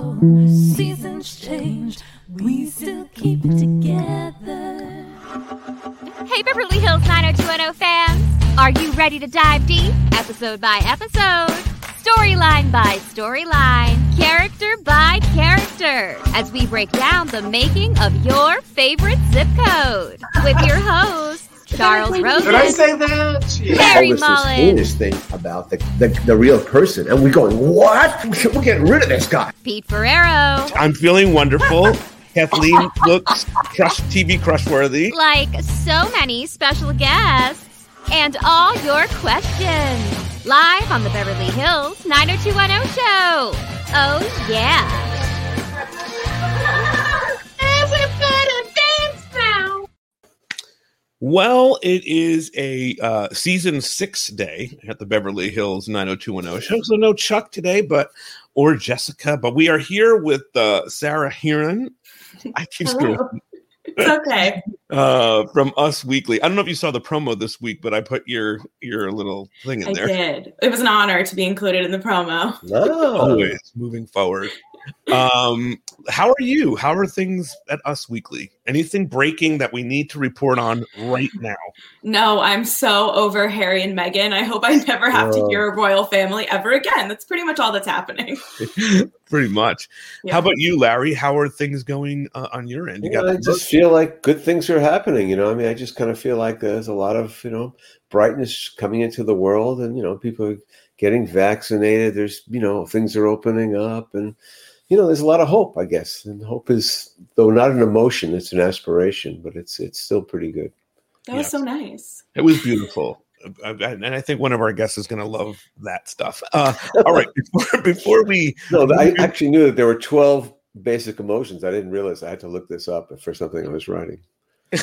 oh, seasons change, we still keep it together. Hey, Beverly Hills 90210 fans! Are you ready to dive deep, episode by episode, storyline by storyline, character by character, as we break down the making of your favorite zip code Charles Rosen. Did I say that? Yeah. Harry all this Mullins. heinous thing about the, the, the real person, and we're going, what? We're getting rid of this guy. Pete Ferrero, I'm feeling wonderful. Kathleen looks crush TV crush worthy. like so many special guests, and all your questions. Live on the Beverly Hills 90210 show. Oh, yeah. Well, it is a uh, season six day at the Beverly Hills 90210 show. So no Chuck today, but or Jessica, but we are here with uh, Sarah Hearon. I keep screwing. It's okay. Uh, from Us Weekly. I don't know if you saw the promo this week, but I put your your little thing in I there. did. It was an honor to be included in the promo. No. Always moving forward. Um, how are you? How are things at Us Weekly? Anything breaking that we need to report on right now? No, I'm so over Harry and Meghan. I hope I never have to Oh. hear a royal family ever again. That's pretty much all that's happening. Pretty much. Yeah. How about you, Larry? How are things going uh, on your end? You Yeah, I the just feel like good things are happening. You know, I mean, I just kind of feel like there's a lot of you know brightness coming into the world, and you know, people are getting vaccinated. There's you know things are opening up, and you know, there's a lot of hope, I guess. And hope is though not an emotion, it's an aspiration, but it's it's still pretty good. That was Yes. so nice. It was beautiful. I- I- And I think one of our guests is going to love that stuff. Uh, all right, before, before we No, I actually knew that there were twelve basic emotions. I didn't realize I had to look this up for something I was writing.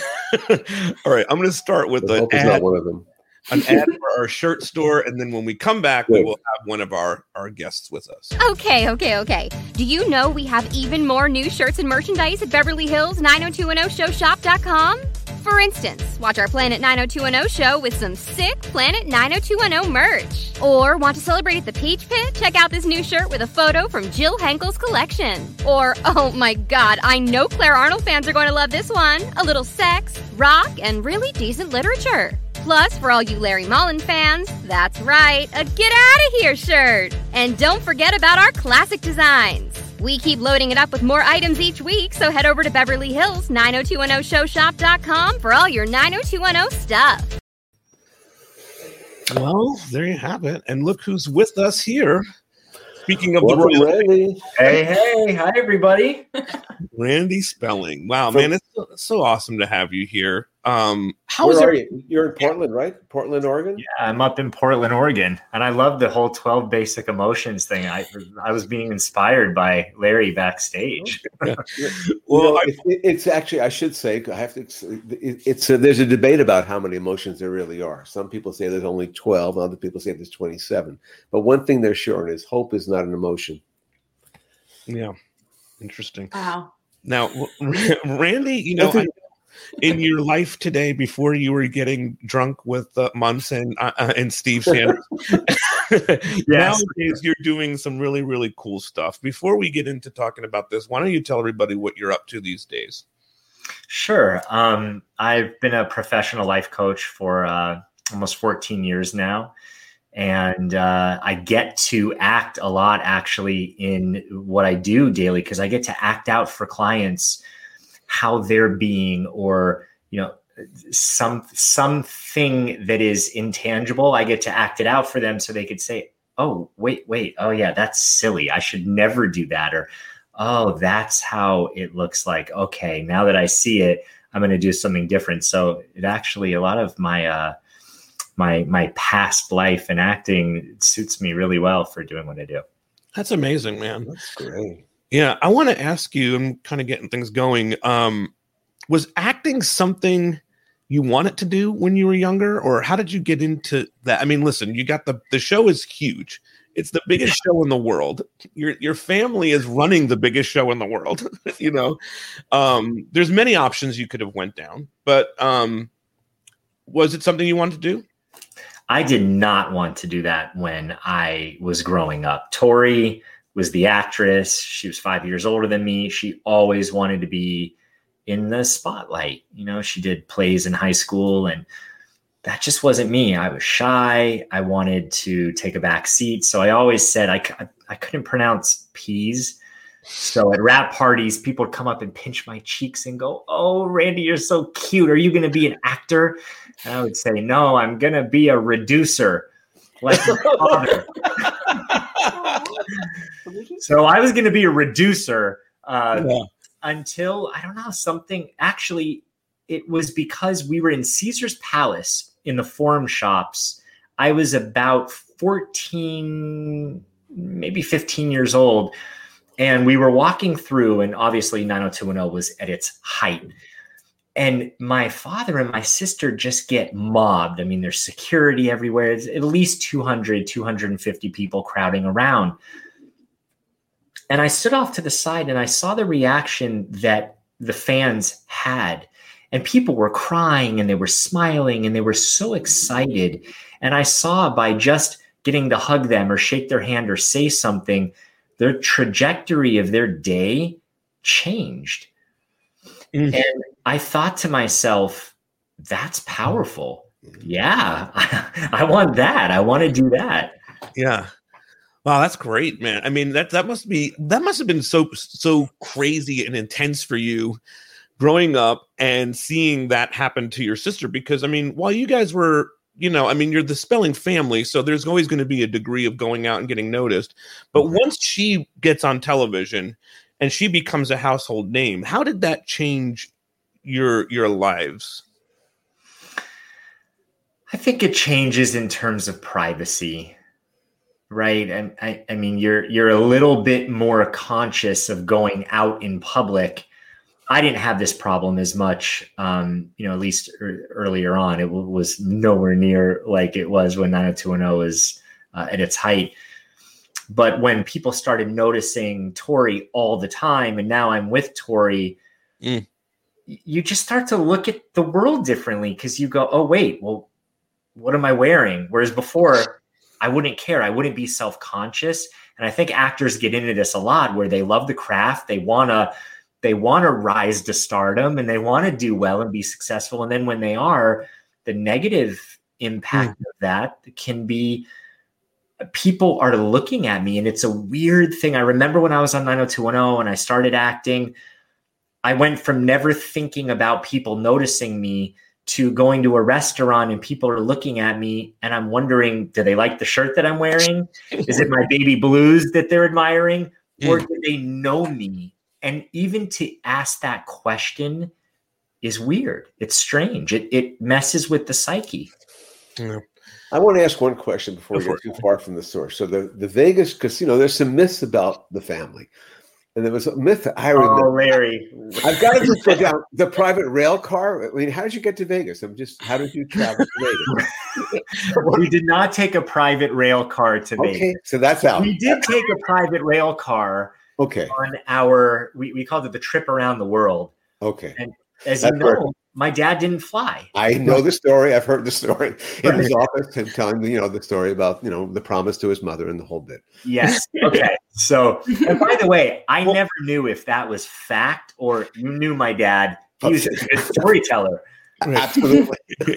all right, I'm going to start with the an hope is not one of them. An ad for our shirt store, and then when we come back, we will have one of our our guests with us. Okay, okay, okay. Do you know we have even more new shirts and merchandise at Beverly Hills 90210showshop.com? For instance, watch our Planet 90210 show with some sick Planet 90210 merch. Or want to celebrate at the Peach Pit? Check out this new shirt with a photo from Jill Henkel's collection. Or, oh my god, I know Claire Arnold fans are going to love this one. A little sex, rock, and really decent literature. Plus, for all you Larry Mollin fans, that's right, a Get Out of Here shirt. And don't forget about our classic designs. We keep loading it up with more items each week, so head over to Beverly Hills 90210showshop.com for all your 90210 stuff. Well, there you have it. And look who's with us here. Speaking of the Welcome, royal, Randy. Hey, hey, hi everybody. Randy Spelling. Wow, From- man, it's so, so awesome to have you here. Um, how Where is are it? you? You're in Portland, right? Portland, Oregon. Yeah, I'm up in Portland, Oregon, and I love the whole 12 basic emotions thing. I I was being inspired by Larry backstage. Well, Well, I- it, it- it's actually I should say I have to. It, it's a, there's a debate about how many emotions there really are. Some people say there's only twelve. Other people say there's twenty seven. But one thing they're sure is hope is not an emotion. yeah, interesting. Wow. Now, Randy, you know, I- in your life today, before you were getting drunk with uh, Munson uh, uh, and Steve Sanders, nowadays you're doing some really, really cool stuff. Before we get into talking about this, why don't you tell everybody what you're up to these days? Sure. Um, I've been a professional life coach for uh, almost 14 years now. And uh, I get to act a lot actually in what I do daily because I get to act out for clients how they're being or, you know, some something that is intangible. I get to act it out for them so they could say, oh, wait, wait, oh, yeah, that's silly. I should never do that. Or, oh, that's how it looks like. Okay, now that I see it, I'm going to do something different. So it actually, a lot of my, uh, my, my past life and acting suits me really well for doing what I do. That's amazing, man. That's great. Yeah, I want to ask you. I'm kind of getting things going. Um, was acting something you wanted to do when you were younger, or how did you get into that? I mean, listen, you got the the show is huge. It's the biggest show in the world. Your your family is running the biggest show in the world. you know, um, there's many options you could have went down, but um, was it something you wanted to do? I did not want to do that when I was growing up. Tori was the actress. She was five years older than me. She always wanted to be in the spotlight. You know, she did plays in high school and that just wasn't me. I was shy. I wanted to take a back seat. So I always said I I couldn't pronounce peas. So at rap parties, people would come up and pinch my cheeks and go, Oh, Randy, you're so cute. Are you going to be an actor? And I would say, No, I'm going to be a reducer like my father. so I was going to be a reducer uh, Yeah. until I don't know something. Actually, it was because we were in Caesar's Palace in the forum shops. I was about 14, maybe 15 years old. And we were walking through, and obviously 90210 was at its height. And my father and my sister just get mobbed. I mean, there's security everywhere. It's at least 200, 250 people crowding around. And I stood off to the side and I saw the reaction that the fans had. And people were crying and they were smiling and they were so excited. And I saw by just getting to hug them or shake their hand or say something, their trajectory of their day changed. Mhm. And I thought to myself, that's powerful. Yeah, I want that. I want to do that. Yeah. Wow, that's great, man. I mean, that that must be that must have been so so crazy and intense for you growing up and seeing that happen to your sister because I mean, while you guys were, you know, I mean, you're the spelling family, so there's always going to be a degree of going out and getting noticed. But mm-hmm. once she gets on television and she becomes a household name, how did that change your your lives? I think it changes in terms of privacy, right? And I, I mean, you're you're a little bit more conscious of going out in public. I didn't have this problem as much, um, you know, at least er- earlier on. It w- was nowhere near like it was when 90210 was uh, at its height. But when people started noticing Tori all the time, and now I'm with Tori, Mm. you just start to look at the world differently because you go, oh, wait, well, what am I wearing? Whereas before, I wouldn't care. I wouldn't be self conscious. And I think actors get into this a lot where they love the craft. They want to. They want to rise to stardom and they want to do well and be successful. And then when they are, the negative impact hmm. of that can be people are looking at me and it's a weird thing. I remember when I was on 90210 and I started acting, I went from never thinking about people noticing me to going to a restaurant and people are looking at me and I'm wondering, do they like the shirt that I'm wearing? Is it my baby blues that they're admiring? Or do they know me? And even to ask that question is weird. It's strange. It, it messes with the psyche. I want to ask one question before we Go get too far from the source. So the, the Vegas casino, there's some myths about the family. And there was a myth I Oh, remember. Larry. I've got to just go down the private rail car. I mean, how did you get to Vegas? I'm just, how did you travel to Vegas? we did not take a private rail car to Vegas. Okay, so that's out. We did take a private rail car Okay, on our, we, we called it the trip around the world. okay. As you know. My dad didn't fly. I know the story. I've heard the story in his office and telling you know, the story about, you know, the promise to his mother and the whole bit. Yes. Okay. So, and by the way, I never knew if that was fact or you knew my dad. He oh, was a good storyteller. Absolutely.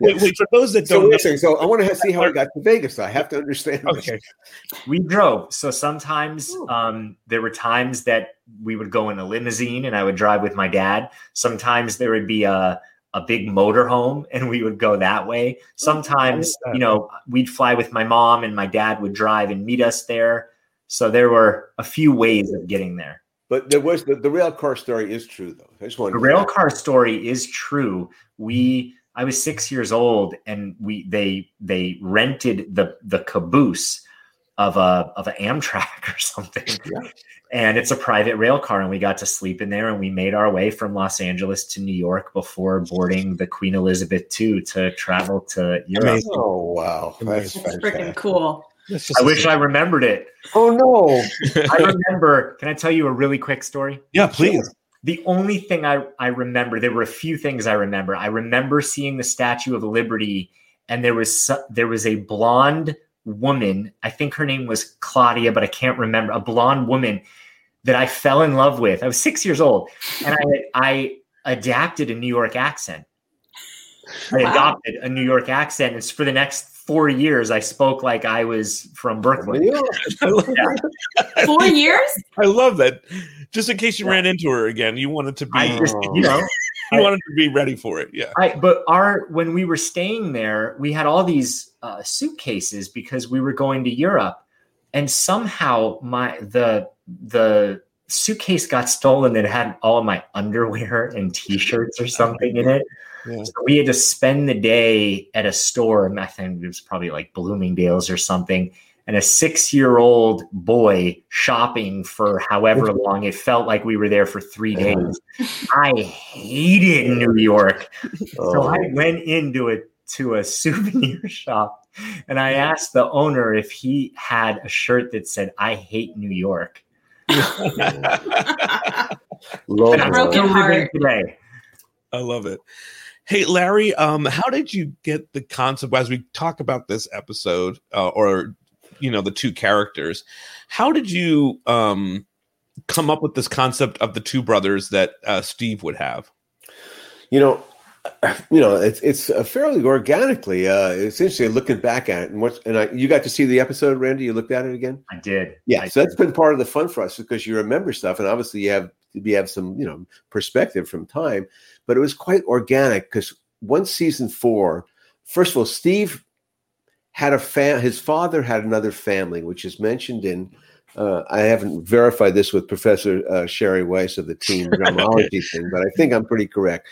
Wait, wait, for those that So, don't know, listen, so I want to see how I got to Vegas. I have to understand. this. okay. We drove. So sometimes um, there were times that we would go in a limousine and I would drive with my dad. Sometimes there would be a, a big motorhome and we would go that way. Sometimes, you know, we'd fly with my mom and my dad would drive and meet us there. So there were a few ways of getting there. But there was the, the rail car story is true, though. I just wanted The to rail car story is true. We I was six years old and we they they rented the the caboose of a of an Amtrak or something. Yeah. And it's a private rail car, and we got to sleep in there and we made our way from Los Angeles to New York before boarding the Queen Elizabeth II to travel to Europe. Oh, wow. That's That's freaking cool. That's just I wish I remembered it. Oh, no. I remember, can I tell you a really quick story? yeah, please. the only thing I, I remember, there were a few things I remember. I remember seeing the Statue of Liberty, and there was so- there was a blonde woman. I think her name was Claudia, but I can't remember. A blonde woman that I fell in love with. I was six years old, and I I adapted a New York accent. I Wow. adopted a New York accent. It's for the next four years. I spoke like I was from Brooklyn. Yeah. Four years? I love that. Just in case you ran into her again, you wanted to be I just, you know, you wanted to be ready for it. Yeah. I, but our when we were staying there, we had all these uh, suitcases because we were going to Europe, and somehow my the the suitcase got stolen and had all of my underwear and t-shirts or something in it. Yeah. So we had to spend the day at a store, and I think it was probably like Bloomingdale's or something. And a six-year-old boy shopping for however long it felt like we were there for three uh-huh. days. I hated New York. So I oh. went into a to a souvenir shop and I asked the owner if he had a shirt that said "I hate New York." Love And Broken heart. today. I love it. Hey, Larry, um, how did you get the concept as we talk about this episode, uh, or you know, the two characters? How did you um come up with this concept of the two brothers that uh, Steve would have? you know, you know, it's it's uh, fairly organically. Uh, it's interesting looking back at it, and what and I, you got to see the episode, Randy. You looked at it again. I did. Yeah, I so that's been part of the fun for us because you remember stuff, and obviously you have you have some you know perspective from time. But it was quite organic because once season four, first of all, Steve had a fam. His father had another family, which is mentioned in. Uh, I haven't verified this with Professor uh, Sherry Weiss of the team dramaology thing, but I think I'm pretty correct.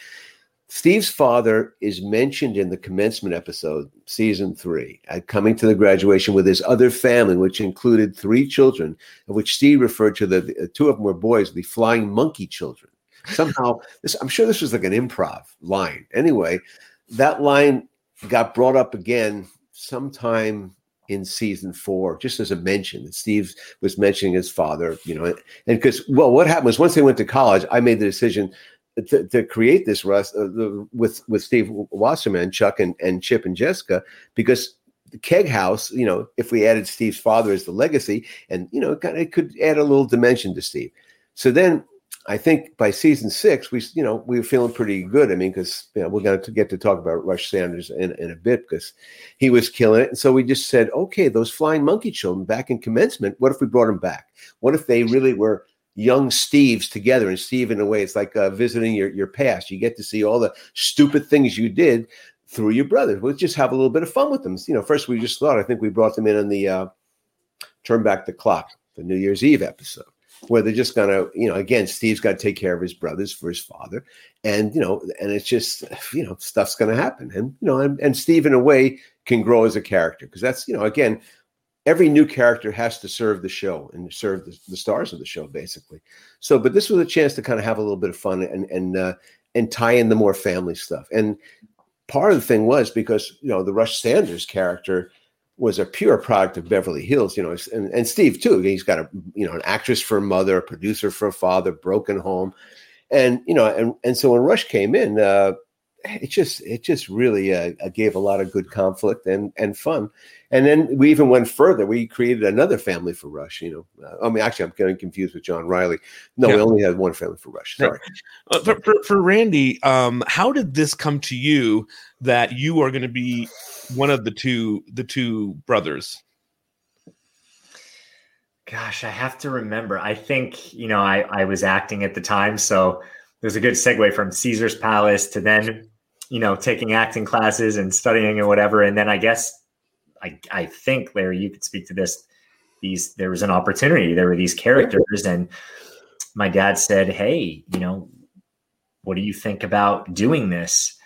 Steve's father is mentioned in the commencement episode, season three, at coming to the graduation with his other family, which included three children, of which Steve referred to the, the uh, two of them were boys, the flying monkey children. Somehow, this I'm sure this was like an improv line. Anyway, that line got brought up again sometime in season four, just as a mention. that Steve was mentioning his father, you know, and because well, what happened was once they went to college, I made the decision to, to create this Russ uh, the, with with Steve Wasserman, Chuck, and, and Chip and Jessica because the Keg House, you know, if we added Steve's father as the legacy, and you know, it, kind of, it could add a little dimension to Steve. So then, I think by season six, we you know we were feeling pretty good. I mean, because you know, we're going to get to talk about Rush Sanders in, in a bit because he was killing it, and so we just said, okay, those flying monkey children back in commencement. What if we brought them back? What if they really were young Steves together. And Steve, in a way, it's like uh, visiting your, your past. You get to see all the stupid things you did through your brothers. We'll just have a little bit of fun with them. You know, first we just thought, I think we brought them in on the uh, Turn Back the Clock, the New Year's Eve episode, where they're just gonna, you know, again, Steve's got to take care of his brothers for his father, and you know, and it's just, you know, stuff's gonna happen, and you know, and, and Steve, in a way, can grow as a character because that's, you know, again, every new character has to serve the show and serve the, the stars of the show, basically. So, but this was a chance to kind of have a little bit of fun and and uh, and tie in the more family stuff. And part of the thing was because you know the Rush Sanders character was a pure product of Beverly Hills, you know, and, and Steve too. He's got a you know an actress for a mother, a producer for a father, broken home, and you know, and and so when Rush came in, uh, it just it just really uh, gave a lot of good conflict and and fun. And then we even went further. We created another family for Rush. You know, uh, I mean, actually, I'm getting confused with John Riley. No, we only had one family for Rush. Sorry. Uh, for, for, for Randy, um, how did this come to you that you are going to be one of the two the two brothers? Gosh, I have to remember. I think, you know, I, I was acting at the time. So there's a good segue from Caesar's Palace to then, you know, taking acting classes and studying and whatever. And then I guess, I, I think, Larry, you could speak to this. These, there was an opportunity. There were these characters. And my dad said, Hey, you know, what do you think about doing this?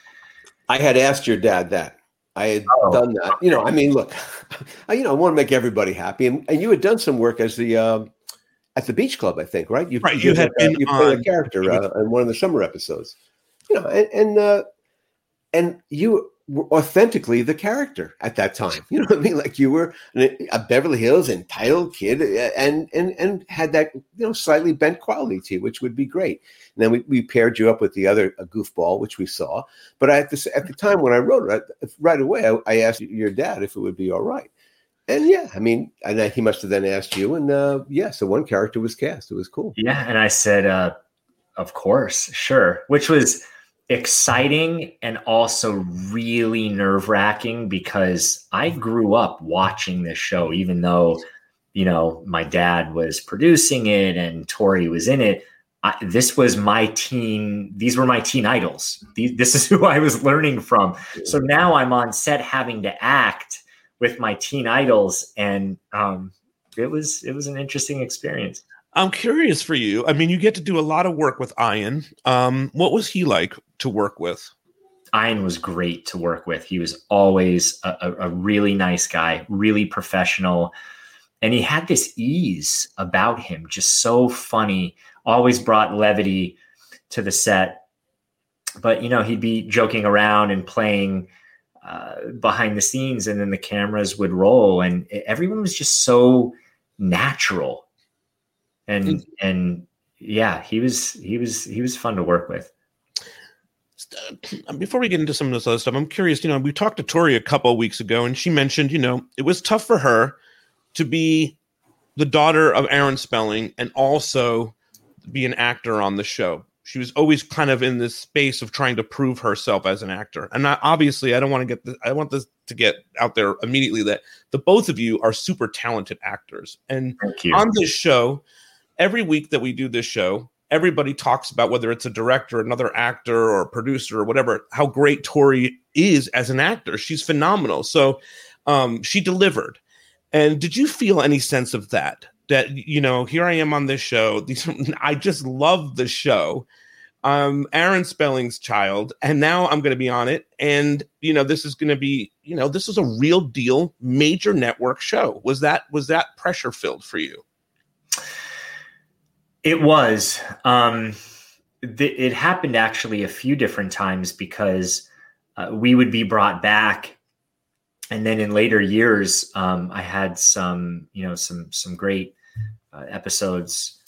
I had asked your dad that. I had Oh. done that. You know, I mean, look, I, you know, I want to make everybody happy, and, and you had done some work as the um, at the beach club, I think, right? You, Right, you had uh, been you played a character uh, in one of the summer episodes. You know, and and, uh, and you were authentically the character at that time. You know what I mean? Like you were a Beverly Hills entitled kid, uh, and and and had that you know slightly bent quality to you, which would be great. And then we, we paired you up with the other a goofball, which we saw. But at the at the time when I wrote it, right away, I, I asked your dad if it would be all right. And yeah, I mean, and then he must have then asked you, and uh, yeah, so one character was cast. It was cool. Yeah, and I said, uh, "Of course, sure," which was exciting and also really nerve wracking because I grew up watching this show, even though you know my dad was producing it and Tori was in it. I, this was my teen; these were my teen idols. These, this is who I was learning from. So now I'm on set having to act with my teen idols, and um, it was it was an interesting experience. I'm curious for you. I mean, you get to do a lot of work with Ian. Um, what was he like to work with? Ian was great to work with. He was always a, a, a really nice guy, really professional, and he had this ease about him, just so funny. Always brought levity to the set. But you know, he'd be joking around and playing uh, behind the scenes, and then the cameras would roll, and everyone was just so natural, and mm-hmm. and yeah, he was he was he was fun to work with. Uh, before we get into some of this other stuff, I'm curious. You know, we talked to Tori a couple of weeks ago, and she mentioned, you know, it was tough for her to be the daughter of Aaron Spelling and also be an actor on the show she was always kind of in this space of trying to prove herself as an actor. And I, obviously, I don't want to get this, I want this to get out there immediately that the both of you are super talented actors. And on this show, every week that we do this show, everybody talks about whether it's a director, another actor, or producer, or whatever, how great Tori is as an actor. She's phenomenal. So um, she delivered. And did you feel any sense of that? That you know here i am on this show. These i just love the show. Um aaron spelling's child and now i'm going to be on it. And you know this is going to be you know this is a real deal major network show. Was that was that pressure filled for you? It was. Um th- it happened actually a few different times because uh, we would be brought back and then in later years, um, I had some, you know, some some great uh, episodes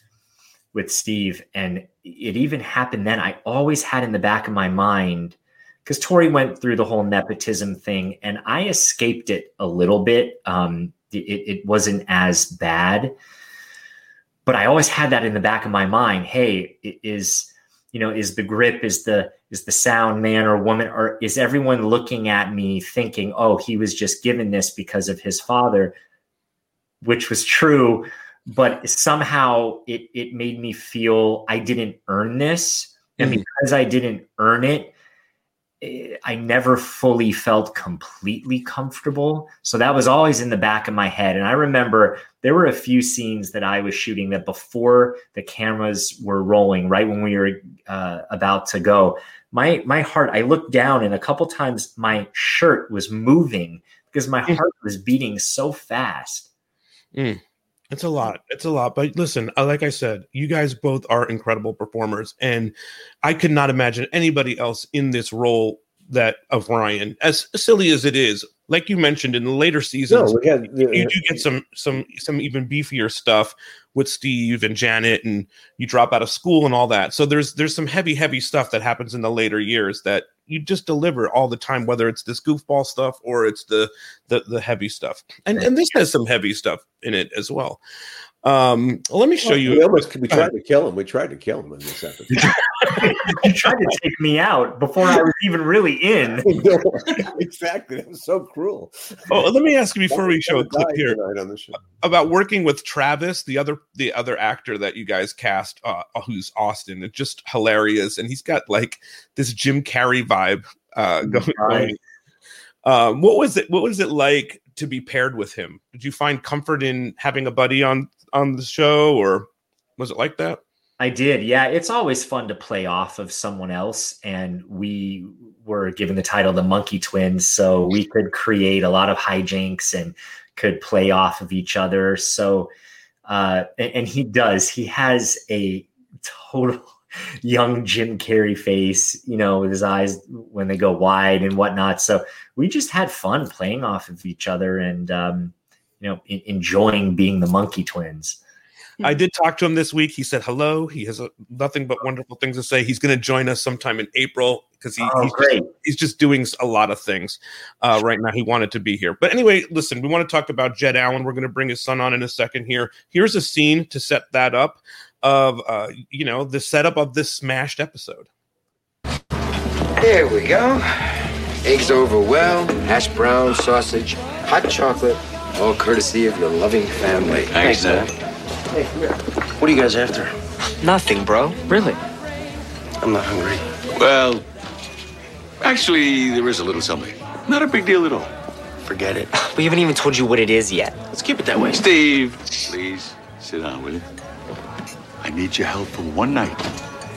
with Steve, and it even happened then. I always had in the back of my mind because Tori went through the whole nepotism thing, and I escaped it a little bit. Um, it, it wasn't as bad, but I always had that in the back of my mind. Hey, is you know, is the grip, is the is the sound man or woman, or is everyone looking at me thinking, oh, he was just given this because of his father, which was true, but somehow it it made me feel I didn't earn this. And mm-hmm. because I didn't earn it, I never fully felt completely comfortable. So that was always in the back of my head. And I remember there were a few scenes that I was shooting that before the cameras were rolling, right when we were uh, about to go, my my heart. I looked down, and a couple times my shirt was moving because my mm. heart was beating so fast. Mm. It's a lot. It's a lot. But listen, uh, like I said, you guys both are incredible performers. And I could not imagine anybody else in this role that of Ryan, as silly as it is. Like you mentioned in the later seasons, no, had, you, you do get some some some even beefier stuff with Steve and Janet, and you drop out of school and all that. So there's there's some heavy heavy stuff that happens in the later years that you just deliver all the time, whether it's this goofball stuff or it's the the, the heavy stuff. And and this has some heavy stuff in it as well. Um, let me show well, you. We almost we tried to kill him. We tried to kill him in this episode. you tried to take me out before I was even really in. exactly. That was so cruel. Oh, let me ask you before we show a clip here about working with Travis, the other the other actor that you guys cast, uh, who's Austin. It's just hilarious, and he's got like this Jim Carrey vibe uh, going. Right. Um, what was it? What was it like to be paired with him? Did you find comfort in having a buddy on on the show, or was it like that? I did. Yeah, it's always fun to play off of someone else, and we were given the title the Monkey Twins, so we could create a lot of hijinks and could play off of each other. So, uh, and, and he does. He has a total young Jim Carrey face, you know, with his eyes when they go wide and whatnot. So we just had fun playing off of each other and, um, you know, enjoying being the monkey twins. I did talk to him this week. He said hello. He has uh nothing but wonderful things to say. He's going to join us sometime in April because he, Oh, he's, great. Just, he's just doing a lot of things uh, right now. He wanted to be here. But anyway, listen, we want to talk about Jed Allen. We're going to bring his son on in a second here. Here's a scene to set that up of, uh, you know, the setup of this smashed episode. There we go. Eggs over well, hash brown, sausage, hot chocolate, all courtesy of your loving family. Thanks, Dad. What are you guys after? Nothing, bro. Really? I'm not hungry. Well, actually, there is a little something. Not a big deal at all. Forget it. We haven't even told you what it is yet. Let's keep it that way. Steve, please sit down, will you? I need your help for one night.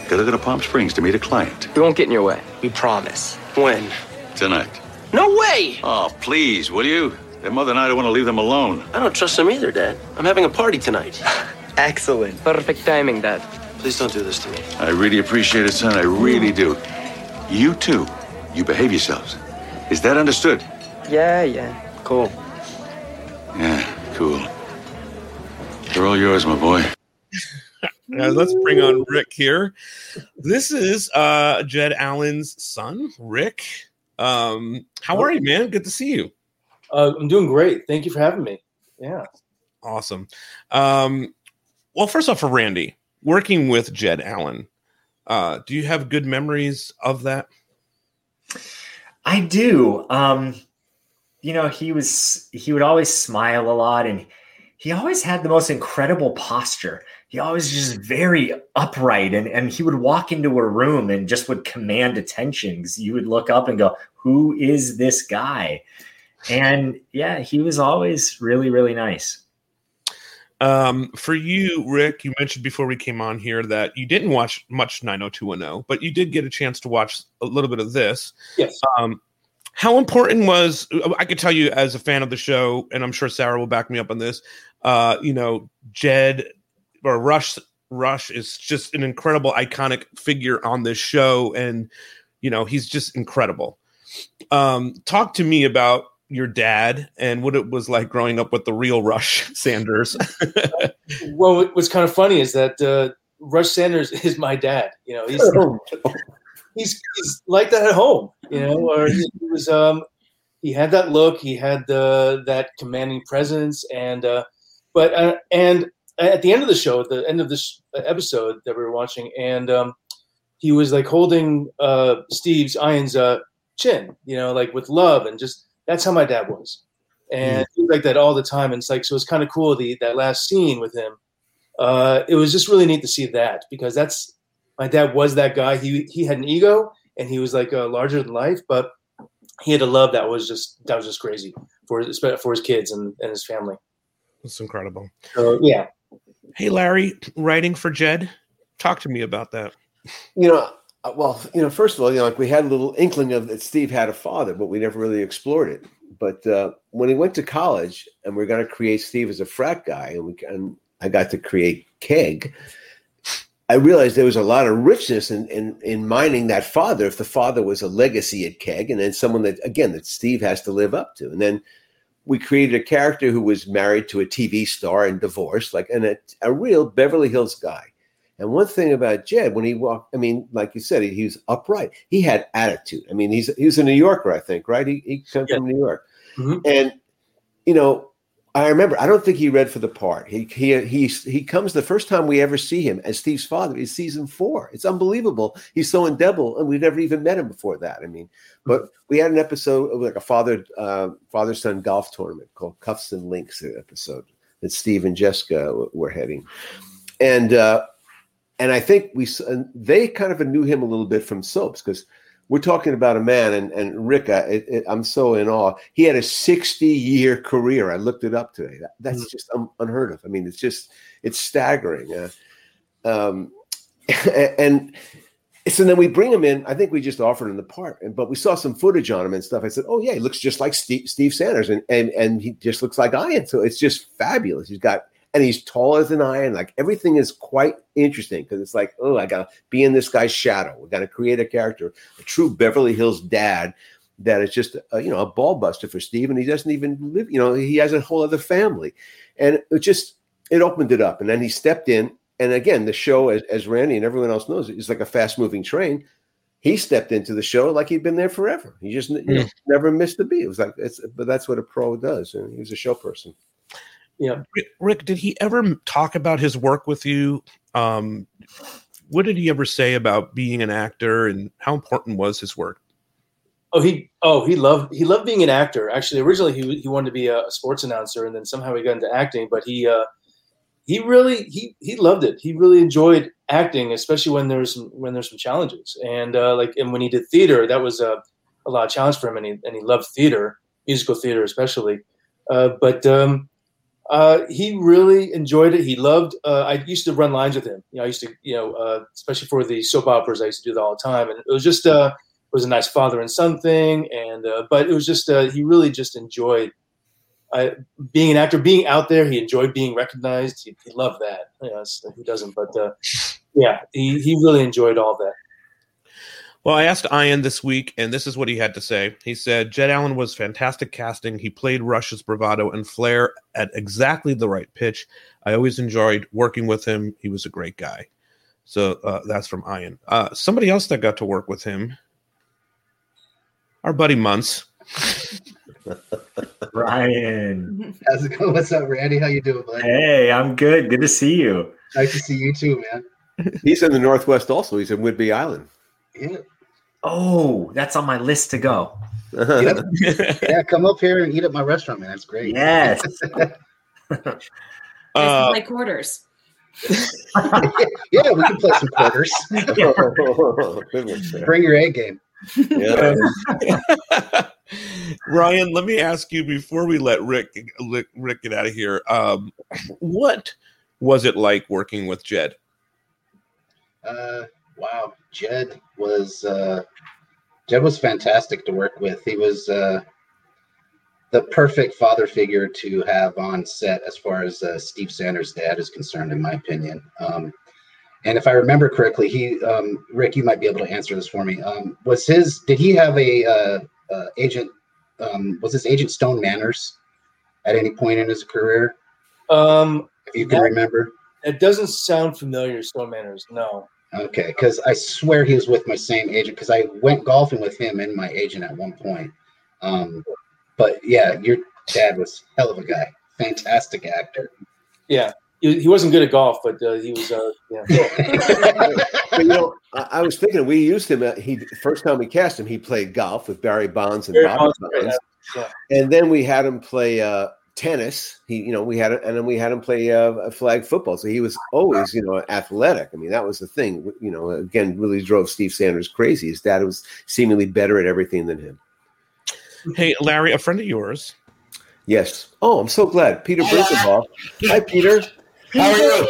Gotta go to Palm Springs to meet a client. We won't get in your way. We promise. When? Tonight. No way! Oh, please, will you? Their mother and I don't want to leave them alone. I don't trust them either, Dad. I'm having a party tonight. Excellent. Perfect timing, Dad. Please don't do this to me. I really appreciate it, son. I really do. You too. You behave yourselves. Is that understood? Yeah, yeah. Cool. Yeah, cool. They're all yours, my boy. Uh, let's bring on Rick here. This is uh, Jed Allen's son, Rick. Um, how are you, man? Good to see you. Uh, I'm doing great. Thank you for having me. Yeah. Awesome. Um, well, first off, for Randy, working with Jed Allen, uh, do you have good memories of that? I do. Um, you know, he was he would always smile a lot and he always had the most incredible posture. He always just very upright and, and he would walk into a room and just would command attention because you would look up and go, Who is this guy? And yeah, he was always really, really nice. Um, for you, Rick, you mentioned before we came on here that you didn't watch much 90210, but you did get a chance to watch a little bit of this. Yes. Um, how important was I could tell you as a fan of the show, and I'm sure Sarah will back me up on this. Uh, you know, Jed or Rush Rush is just an incredible iconic figure on this show, and you know, he's just incredible. Um, talk to me about your dad and what it was like growing up with the real Rush Sanders. Well, what's kind of funny is that uh, Rush Sanders is my dad. You know, he's he's he's like that at home. You know, or he was um he had that look, he had the that commanding presence, and uh, but uh, and at the end of the show, at the end of this episode that we were watching, and um, he was like holding uh, Steve's Iron's uh, chin, you know, like with love, and just that's how my dad was, and was like that all the time. And it's like so, it's kind of cool the that last scene with him. Uh, it was just really neat to see that because that's my dad was that guy. He he had an ego and he was like uh, larger than life, but he had a love that was just that was just crazy for his for his kids and, and his family. It's incredible. So yeah, Hey, Larry, writing for Jed. Talk to me about that. You know, uh, well, you know, first of all, you know, like we had a little inkling of that Steve had a father, but we never really explored it. But uh, when he went to college and we are going to create Steve as a frat guy, and we and I got to create Keg, I realized there was a lot of richness in, in in mining that father. If the father was a legacy at Keg, and then someone that again that Steve has to live up to, and then we created a character who was married to a TV star and divorced, like and a, a real Beverly Hills guy. And one thing about Jed, when he walked, I mean, like you said, he, he was upright. He had attitude. I mean, he's he was a New Yorker, I think, right? He he comes from New York, Mhm. and you know, I remember. I don't think he read for the part. He he he he comes the first time we ever see him as Steve's father is season four. It's unbelievable. He's so indelible, and we've never even met him before that. I mean, but we had an episode of like a father uh, father son golf tournament called Cuffs and Links episode that Steve and Jessica were heading, and uh, and I think we and they kind of knew him a little bit from soaps because we're talking about a man and and Rick. I, it, I'm so in awe. He had a 60 year career. I looked it up today. That, that's just un, unheard of. I mean, it's just it's staggering. Uh, um, and so then we bring him in. I think we just offered him the part, and but we saw some footage on him and stuff. I said, "Oh yeah, he looks just like Steve, Steve Sanders, and and and he just looks like Ian." So it's just fabulous. He's got and he's taller than Ian. Like everything is quite interesting because it's like, oh, I gotta be in this guy's shadow. We gotta create a character, a true Beverly Hills dad that is just a, you know a ball buster for Steve, and he doesn't even live. You know, he has a whole other family, and it just it opened it up, and then he stepped in. And again, the show, as, as Randy and everyone else knows, is like a fast moving train. He stepped into the show like he'd been there forever. He just you hmm. know, never missed a beat. It was like, it's, but that's what a pro does. And he was a show person. Yeah. Rick, Rick, did he ever talk about his work with you? Um, what did he ever say about being an actor and how important was his work? Oh, he oh he loved he loved being an actor. Actually, originally he he wanted to be a, a sports announcer, and then somehow he got into acting. But he uh, he really he he loved it. He really enjoyed acting, especially when there's some, when there's some challenges. And uh, like and when he did theater, that was a, a lot of challenge for him, and he and he loved theater, musical theater especially. Uh, but um, uh, he really enjoyed it. He loved. Uh, I used to run lines with him. You know, I used to, you know, uh, especially for the soap operas, I used to do that all the time, and it was just uh, it was a nice father and son thing. And uh, but it was just he really just enjoyed being an actor, being out there. He enjoyed being recognized. He, he loved that. You know, who doesn't? But yeah, he he really enjoyed all that. Well, I asked Ian this week, and this is what he had to say. He said Jed Allen was fantastic casting. He played Rush's bravado and flair at exactly the right pitch. I always enjoyed working with him. He was a great guy. So uh, that's from Ian. Uh, somebody else that got to work with him, our buddy Munts. Ryan. How's it going? What's up, Randy? How you doing, bud? Hey, I'm good. Good to see you. Nice to see you too, man. He's in the Northwest also. He's in Whidbey Island. Yeah. Oh, that's on my list to go. Yep. yeah, come up here and eat at my restaurant, man. That's great. Yes. Uh, like quarters. yeah, we can play some quarters. Bring your A game. Yeah. Ryan, let me ask you before we let Rick Rick, Rick get out of here. Um, what was it like working with Jed? Uh, wow, Jed was uh, Jed was fantastic to work with. He was uh, the perfect father figure to have on set as far as uh, Steve Sanders' dad is concerned, in my opinion. Um, and if I remember correctly, he um, Rick, you might be able to answer this for me. Um, was his did he have a uh, uh, agent? Um, was his agent Stone Manners at any point in his career? Um, if you can that- remember. It doesn't sound familiar, Stone Manners. No. Okay, because I swear he was with my same agent because I went golfing with him and my agent at one point. Um, but yeah, your dad was hell of a guy, fantastic actor. Yeah, he, he wasn't good at golf, but uh, he was. Uh, yeah. but, you know, I, I was thinking we used him. At, he first time we cast him, he played golf with Barry Bonds and Barry Bobby Bonds, Bonds, yeah. and then we had him play uh, tennis. He, you know, we had, and then we had him play uh, flag football. So he was always, you know, athletic. I mean, that was the thing. You know, again, really drove Steve Sanders crazy. His dad was seemingly better at everything than him. Hey, Larry, a friend of yours. Yes. Oh, I'm so glad, Peter Brinckerhoff. Hi, Peter. How are you?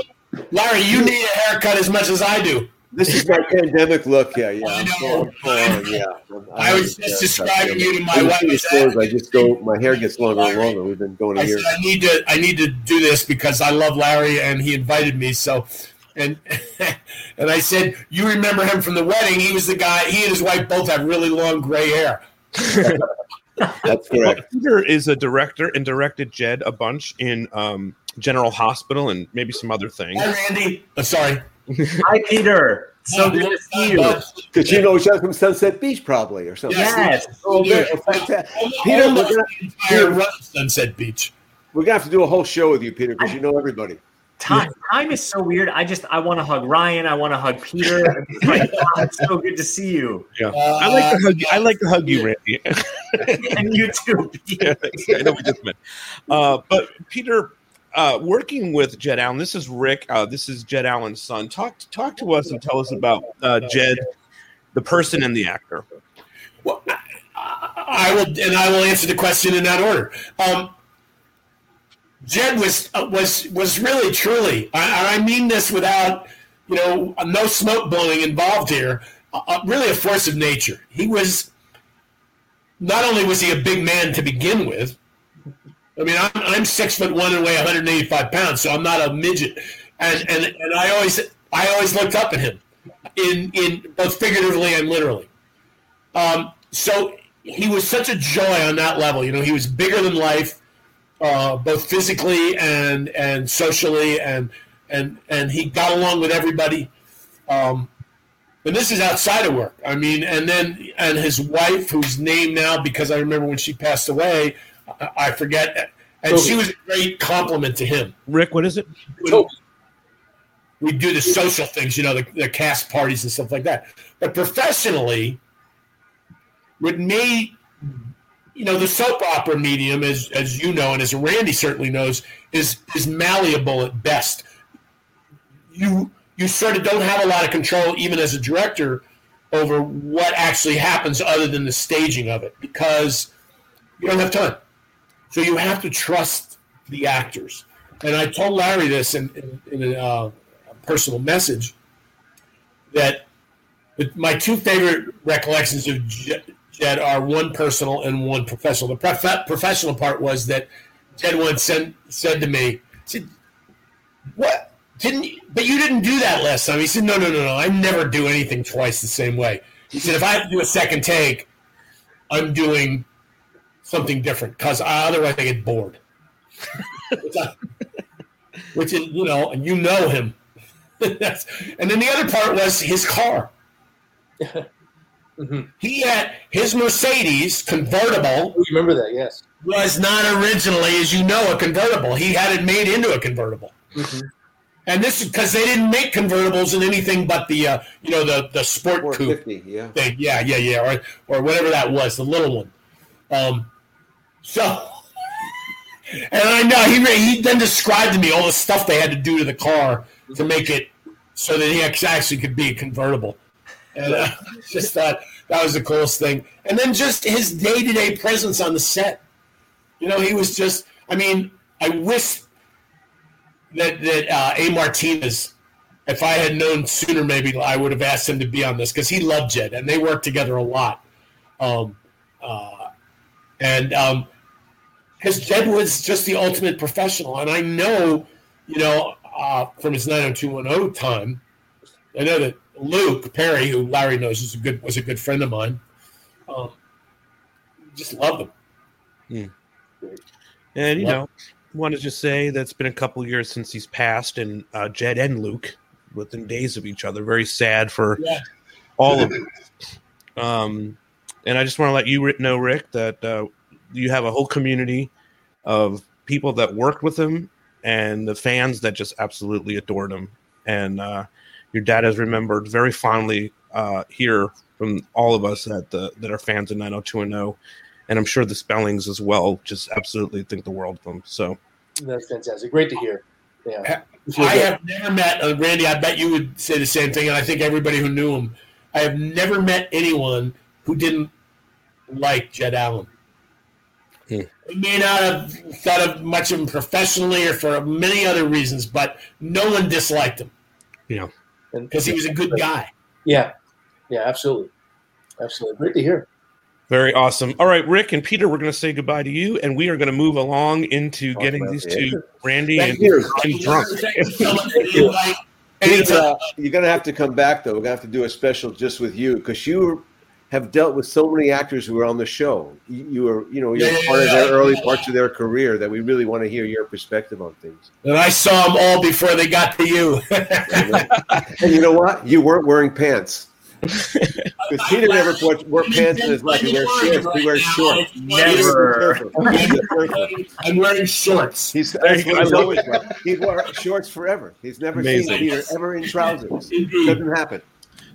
Larry, you need a haircut as much as I do. This is my pandemic look. Yeah, yeah. I'm full- I'm full on, yeah. I was just describing you to my I wife. I stores, I just go. My hair gets longer and longer. We've been going a I year. said I need to I need to do this because I love Larry and he invited me. So and and I said, You remember him from the wedding? He was the guy he and his wife both have really long gray hair. That's Well, Peter is a director and directed Jed a bunch in um, General Hospital and maybe some other things. Hi Randy. Oh, sorry. Hi Peter. So good to see you. Because you know each other from Sunset Beach, probably, or something. Yes. Oh, oh, fantastic. Peter, we're gonna, Peter, run Sunset Beach. we're gonna have to do a whole show with you, Peter, because you know everybody. Time, time is so weird. I just I want to hug Ryan. I want to hug Peter. Like, wow, it's so good to see you. Yeah, I like to hug. You. I like to hug you, Randy. and you too. yeah, I know we just met. Uh, but Peter, uh, working with Jed Allen. This is Rick. Uh, this is Jed Allen's son. Talk talk to us and tell us about uh, Jed, the person and the actor. Well, I will, and I will answer the question in that order. Um, Jed was uh, was was really truly, I, I mean this without you know no smoke blowing involved here. Really a force of nature. He was not only was he a big man to begin with. I mean, I'm, I'm six foot one and weigh 185 pounds, so I'm not a midget. And and and I always I always looked up at him, in in both figuratively and literally. Um, so he was such a joy on that level. You know, he was bigger than life. uh, both physically and and socially, and and and he got along with everybody. Um, and this is outside of work. I mean, and then and his wife, whose name now because I remember when she passed away, I, forget, and she was a great compliment to him. Rick, what is it? We do the social things, you know, the, the cast parties and stuff like that. But professionally, with me, you know, the soap opera medium, as as you know, and as Randy certainly knows, is is malleable at best. You you sort of don't have a lot of control, even as a director, over what actually happens, other than the staging of it, because you don't have time. So you have to trust the actors. And I told Larry this in, in, in a, uh, a personal message that my two favorite recollections of Jed, are one personal and one professional. The prof- professional part was that Jed once said, said to me, said, "What didn't? You, but you didn't do that last time." He said, "No, no, no, no. I never do anything twice the same way." He said, "If I have to do a second take, I'm doing something different because otherwise I get bored." which, is, you know, and you know him. That's- and then the other part was his car. He had his Mercedes convertible. You remember that? Yes. Was not originally, as you know, a convertible. He had it made into a convertible. And this is because they didn't make convertibles in anything but the, uh, you know, the the sport coupe yeah. thing. Yeah, yeah, yeah, or or whatever that was, the little one. Um, so, and I know he he then described to me all the stuff they had to do to the car to make it so that he actually could be a convertible. And uh, just thought that was the coolest thing. And then just his day to day presence on the set. You know, he was just. I mean, I wish that that uh, A. Martinez, if I had known sooner, maybe I would have asked him to be on this because he loved Jed and they worked together a lot. Um, uh, and because Jed was just the ultimate professional, and I know, you know, uh, from his 90210 time, I know that Luke Perry, who Larry knows is a good was a good friend of mine, um, just loved him. And you Well- know, want to just say that it's been a couple years since he's passed, and uh, Jed and Luke within days of each other. Very sad for Yeah. all of it. Um, and I just want to let you know, Rick, that uh, you have a whole community of people that worked with him and the fans that just absolutely adored him. And uh, your dad is remembered very fondly uh, here from all of us that the, that are fans of 90210. And no and I'm sure the spellings as well just absolutely think the world of him. So That's fantastic. Great to hear. Yeah. I have never met uh, Randy. I bet you would say the same thing, and I think everybody who knew him. I have never met anyone who didn't like Jed Allen. Hmm. He may not have thought of much of him professionally or for many other reasons, but no one disliked him Yeah. because he was a good guy. Yeah. Yeah, absolutely. Absolutely. Great to hear. Very awesome. All right, Rick and Peter, we're going to say goodbye to you, and we are going to move along into getting these two, Randy and, you. and drunk. Peter, uh, you're going to have to come back, though. We're going to have to do a special just with you because you have dealt with so many actors who were on the show. You, you were, you know, you're Yeah, yeah, part of yeah. their early parts of their career that we really want to hear your perspective on things. And I saw them all before they got to you. And you know what? You weren't wearing pants. Because Peter never wore, wore pants in his life. He wears shorts. He wears shorts. Never. I'm wearing shorts. He's, There that's you he's go. always wear. He wore shorts forever. He's never Amazing. seen Peter ever in trousers. Doesn't happen.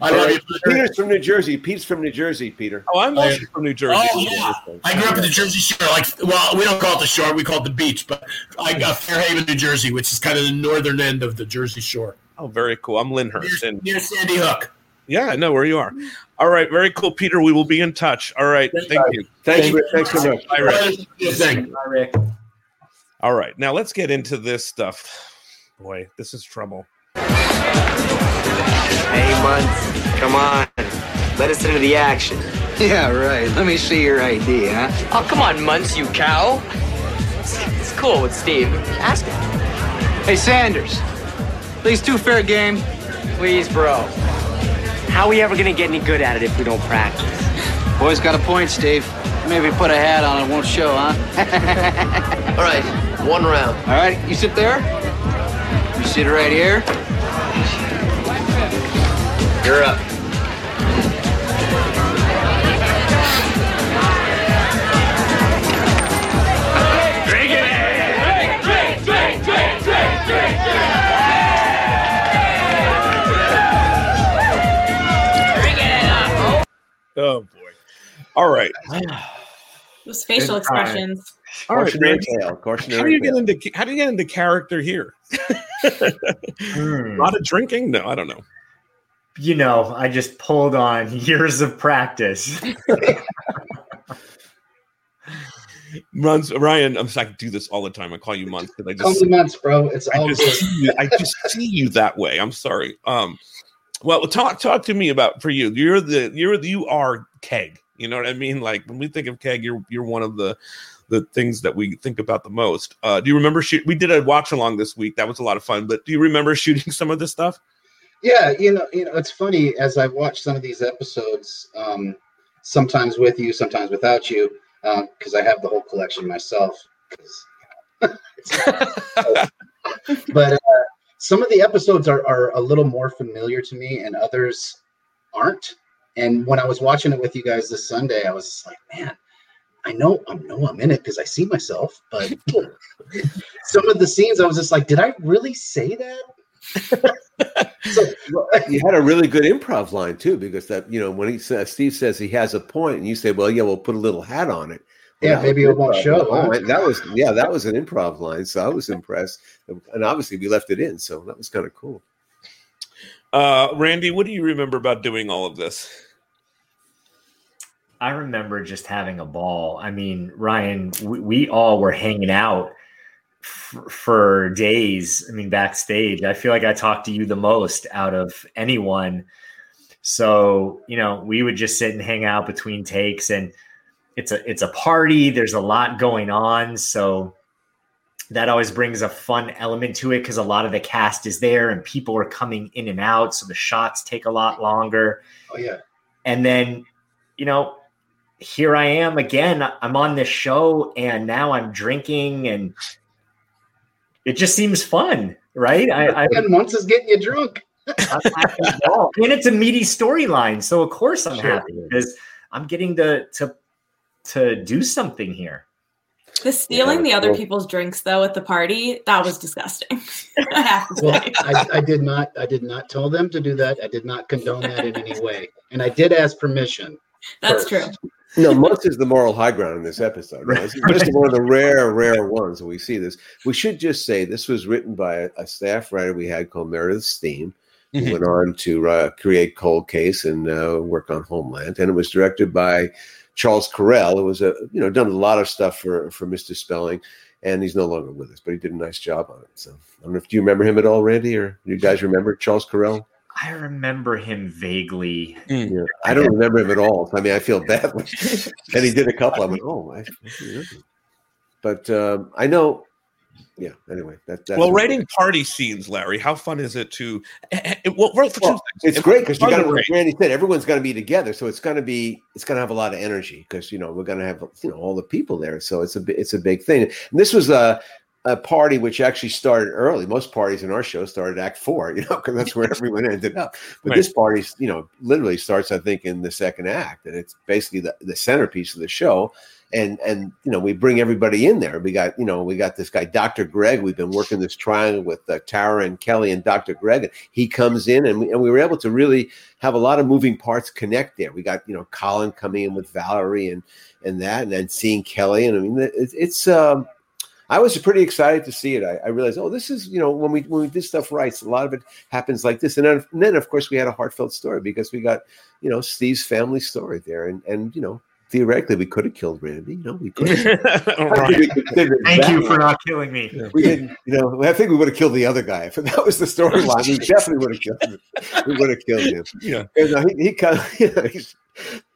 I All love right. you, Peter's from New Jersey. Pete's from New Jersey, Peter. Oh, I'm oh, also from New Jersey. Oh yeah, I grew up in the Jersey Shore. Like, well, we don't call it the shore; we call it the beach. But I got Fair Haven, New Jersey, which is kind of the northern end of the Jersey Shore, Oh, very cool. I'm Lyndhurst. And near Sandy Hook. yeah, I know where you are. All right, very cool, Peter. We will be in touch. All right, thank you. Thanks, Rick. Thanks so much. Bye, Rick. Thing. Hi, Rick. All right, now let's get into this stuff. Boy, this is trouble. Hey, Muntz, come on. Let us into the action. Yeah, right. Let me see your ID, huh? Oh, come on, Muntz, you cow. It's, it's cool with Steve. Ask him. Hey, Sanders. Please, two fair game. Please, bro. How are we ever gonna get any good at it if we don't practice? Boy's got a point, Steve. Maybe put a hat on, it won't show, huh? All right, one round. All right, you sit there. You sit right here. Drink, it. drink, Oh boy. All right. Those facial Good expressions. All right, Cautionary tale, cautionary How do you get into how do you get into character here? Hmm. A lot of drinking? No, I don't know. You know, I just pulled on years of practice. Muntz, Ryan. I'm sorry, I do this all the time. I call you Muntz because I just Compliments, bro. It's all I just, good. see you, I just see you that way. I'm sorry. Um, well, talk talk to me about for you. You're the you're the, you are keg. You know what I mean? Like when we think of keg, you're you're one of the the things that we think about the most. Uh, do you remember shoot? We did a watch along this week. That was a lot of fun. But do you remember shooting some of this stuff? Yeah, you know, you know, it's funny as I've watched some of these episodes, um, sometimes with you, sometimes without you, because I have the whole collection myself. but uh, some of the episodes are, are a little more familiar to me, and others aren't. And when I was watching it with you guys this Sunday, I was just like, man, I know I know I'm in it because I see myself, but some of the scenes I was just like, did I really say that? you had a really good improv line too, because that you know when he says Steve says he has a point, and you say, "Well, yeah, we'll put a little hat on it." Well, Yeah, maybe was it won't show, Oh. That was yeah, that was an improv line, so I was impressed, and obviously we left it in, so that was kind of cool. Uh, Randy, what do you remember about doing all of this? I remember just having a ball. I mean, Ryan, we, we all were hanging out f- for days. I mean, backstage. I feel like I talked to you the most out of anyone. So, you know, we would just sit and hang out between takes and it's a it's a party. There's a lot going on. So that always brings a fun element to it because a lot of the cast is there and people are coming in and out. So the shots take a lot longer. Oh yeah. And then, you know, here I am again. I'm on this show and now I'm drinking and it just seems fun, right? I, I and once is getting you drunk. I'm happy as well. and it's a meaty storyline, so of course I'm Sure. happy because I'm getting to to to do something here. The stealing Yeah, the other well- people's drinks though at the party, that was disgusting. I have to Well, say. I, I did not. I did not tell them to do that. I did not condone that in any way, and I did ask permission. That's first. true. No, Muntz is the moral high ground in this episode. Right? This is just one of the rare, rare ones that we see this. We should just say this was written by a, a staff writer we had called Meredith Stiehm, who Mhm. went on to uh, create Cold Case and uh, work on Homeland, and it was directed by Charles Correll, who was a you know done a lot of stuff for for Mister Spelling, and he's no longer with us, but he did a nice job on it. So I don't know if do you remember him at all, Randy, or you guys remember Charles Correll? I remember him vaguely. Yeah, I don't remember him at all. I mean, I feel badly. and he did a couple. I went, oh, I, I. But um, I know. Yeah. Anyway, that, that's well, writing party scenes, Larry. How fun is it to? eh, eh, Well, well, for two Well, it's great because you got to to, like write. Randy said, everyone's going to be together, so it's going to be, it's going to have a lot of energy because you know we're going to have you know all the people there, so it's a bi- it's a big thing. And this was a a party which actually started early. Most parties in our show started Act Four, you know, because that's where everyone ended up. But Right. this party, you know, literally starts, I think, in the second act, and it's basically the, the centerpiece of the show. And and you know, we bring everybody in there. We got you know, we got this guy, Dr. Greg. We've been working this triangle with uh, Tara and Kelly and Dr. Greg. And he comes in, and we, and we were able to really have a lot of moving parts connect there. We got you know Colin coming in with Valerie and and that, and then seeing Kelly. And I mean, it's, it's um, I was pretty excited to see it. I, I realized, oh, this is you know when we when we did stuff right, a lot of it happens like this. And then, and then of course we had a heartfelt story because we got you know Steve's family story there, and and you know theoretically we could have killed Randy. You know we could. Right. Thank you for not killing me. We didn't, you know. I think we would have killed the other guy if that was the storyline. We definitely would have killed him. We would have killed him. Yeah. And, uh, he, he kind of, you know, he's,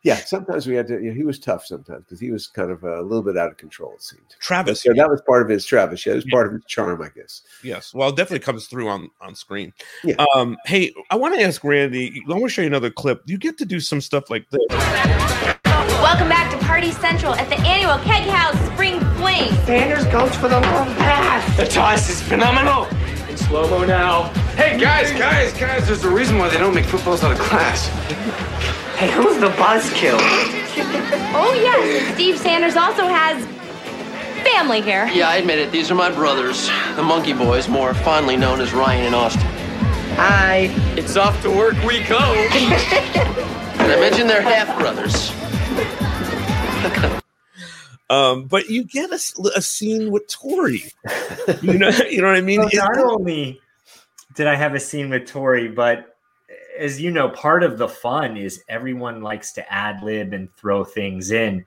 yeah. Sometimes we had to. You know, he was tough sometimes because he was kind of uh, a little bit out of control. It seemed. Travis. So that was part of his Travis. Yeah, it was part of his charm, I guess. Yes. Well, it definitely comes through on on screen. Yeah. Um, hey, I want to ask Randy. I want to show you another clip. You get to do some stuff like this. Welcome back to Party Central at the annual Keg House Spring Fling. Sanders goes for the long pass. The toss is phenomenal. In slow mo now. Hey, guys, guys, guys, there's a reason why they don't make footballs out of glass. Hey, who's the buzzkill? Oh yes, Steve Sanders also has family here. Yeah, I admit it. These are my brothers, the Monkey Boys, more fondly known as Ryan and Austin. Hi. It's off to work we go. and I mentioned they're half brothers. Um, but you get a scene with Tori. You know, you know what I mean? Well, not only did I have a scene with Tori, but as you know, part of the fun is everyone likes to ad lib and throw things in.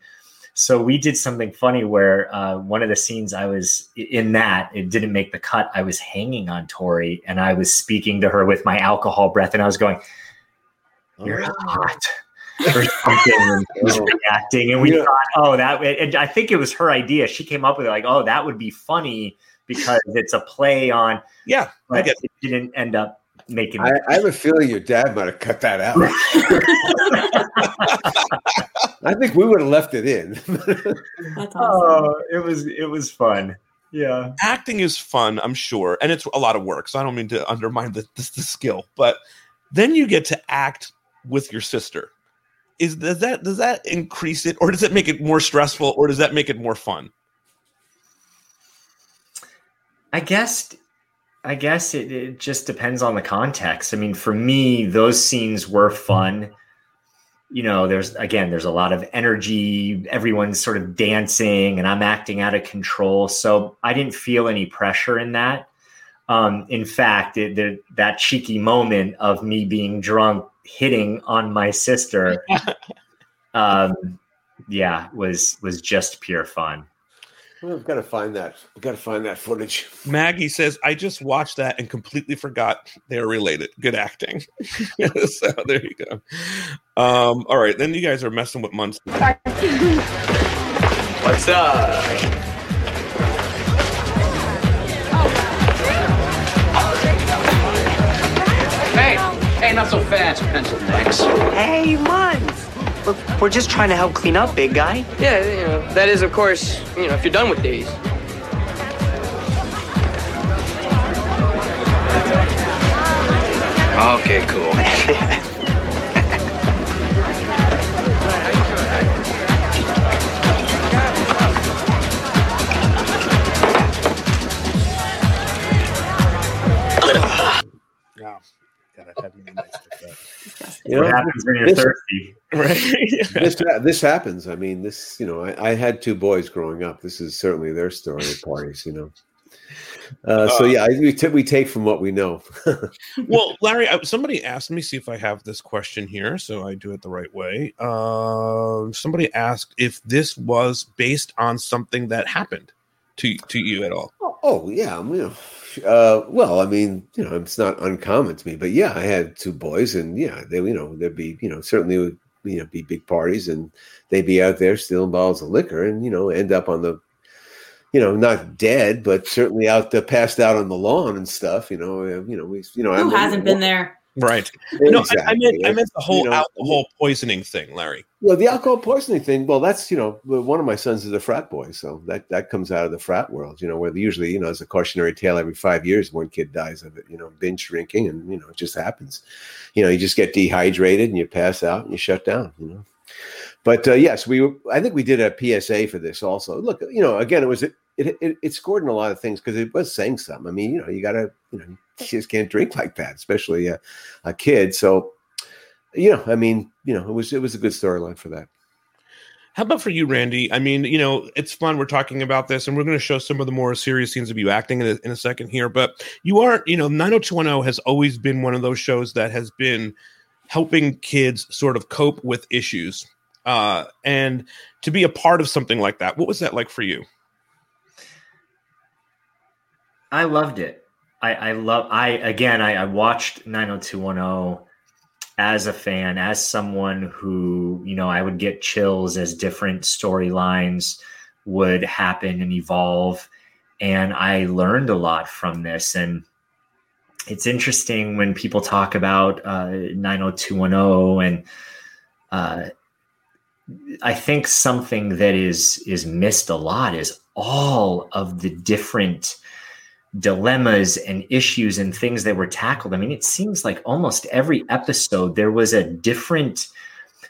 So we did something funny where uh, one of the scenes I was in that it didn't make the cut. I was hanging on Tori and I was speaking to her with my alcohol breath, and I was going, "You're hot." Or something and was reacting and we Yeah. thought oh that and i think it was her idea she came up with it like oh that would be funny because it's a play on yeah but it didn't end up making I, I have a feeling your dad might have cut that out. I think we would have left it in. oh it was it was fun yeah acting is fun, I'm sure, and it's a lot of work. So I don't mean to undermine the, the, the skill, but then you get to act with your sister. Is does that does that increase it, or does it make it more stressful, or does that make it more fun? I guess I guess it, it just depends on the context. I mean, for me, those scenes were fun. You know, there's again, there's a lot of energy. Everyone's sort of dancing, and I'm acting out of control. So I didn't feel any pressure in that. Um, in fact, it, the, that cheeky moment of me being drunk, hitting on my sister, um, yeah, was was just pure fun. Well, I've got to find that. I've got to find that footage. Maggie says, "I just watched that and completely forgot they are related. Good acting." so there you go. Um, all right, then you guys are messing with Munster. What's up? Hey, not so fast, pencil necks. Hey, Muns. Look, we're just trying to help clean up, big guy. Yeah, you know, that is, of course, you know, if you're done with these. Okay, cool. You What know, happens when you're this- thirsty? Right. this this happens. I mean, this you know, I, I had two boys growing up. This is certainly their story at parties. You know, uh, so Uh, yeah, I, we, t- we take from what we know. well, Larry, I, somebody asked me see if I have this question here, so I do it the right way. Um, somebody asked if this was based on something that happened to to you at all. Oh yeah, I'm, you know. Uh, well, I mean, you know, it's not uncommon to me, but yeah, I had two boys, and yeah, they, you know, there'd be, you know, certainly would, you know, be big parties, and they'd be out there stealing bottles of liquor, and you know, end up on the, you know, not dead, but certainly out there, passed out on the lawn and stuff. You know, you know, we, you know, Who I'm- hasn't been there? Right. No, I, I meant I meant the whole You know, alcohol poisoning thing, Larry. Well, the alcohol poisoning thing. Well, that's you know, one of my sons is a frat boy, so that that comes out of the frat world. You know, where usually you know, as a cautionary tale, every five years one kid dies of it. You know, binge drinking, and you know, it just happens. You know, you just get dehydrated and you pass out and you shut down. You know. But uh, yes, we. I think we did a PSA for this also. Look, you know, again, it was it it, it, it scored in a lot of things because it was saying something. I mean, you know, you got to you know, you just can't drink like that, especially a, a kid. So, you know, I mean, you know, it was it was a good storyline for that. How about for you, Randy? I mean, you know, it's fun. We're talking about this, and we're going to show some of the more serious scenes of you acting in a, in a second here. But you are, you know, 90210 has always been one of those shows that has been helping kids sort of cope with issues. Uh, and to be a part of something like that, what was that like for you? I loved it. I, I love. I again. I, I watched 90210 as a fan, as someone who you know, I would get chills as different storylines would happen and evolve, and I learned a lot from this. And it's interesting when people talk about uh, 90210 and uh, I think something that is is missed a lot is all of the different dilemmas and issues and things that were tackled. I mean, it seems like almost every episode there was a different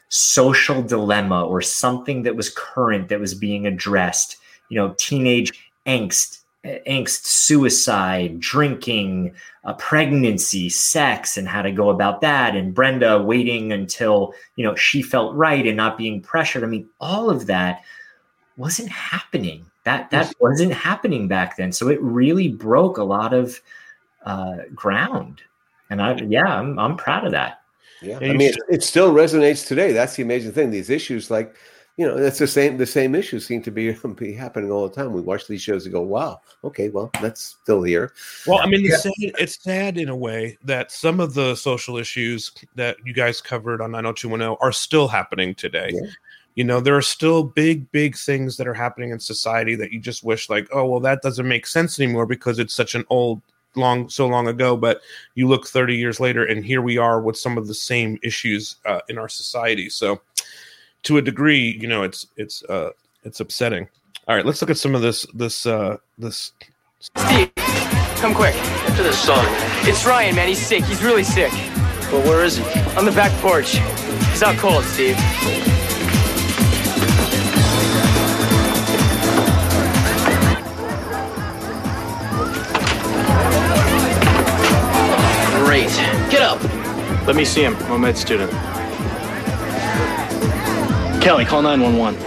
social dilemma or something that was current that was being addressed. You know, teenage angst, angst, suicide, drinking, uh, pregnancy, sex, and how to go about that. And Brenda waiting until you know she felt right and not being pressured. I mean, all of that wasn't happening. That that wasn't happening back then. So it really broke a lot of uh, ground. And I, yeah, I'm I'm proud of that. Yeah, I mean, it, it still resonates today. That's the amazing thing. These issues, like you know, it's the same. The same issues seem to be be happening all the time. We watch these shows and go, "Wow, okay, well, that's still here." Well, I mean, Yeah. it's, sad, it's sad in a way that some of the social issues that you guys covered on 90210 are still happening today. You know, there are still big, big things that are happening in society that you just wish, like, oh, well, that doesn't make sense anymore because it's such an old, long, so long ago. But you look 30 years later, and here we are with some of the same issues uh, in our society. So, to a degree, you know, it's it's uh, it's upsetting. All right, let's look at some of this this uh, this Steve, come quick. After this song. It's Ryan, man. He's sick. He's really sick. Well, where is he? On the back porch. He's out cold, Steve. Great. Get up. Let me see him. I'm a med student. Kelly, call 911.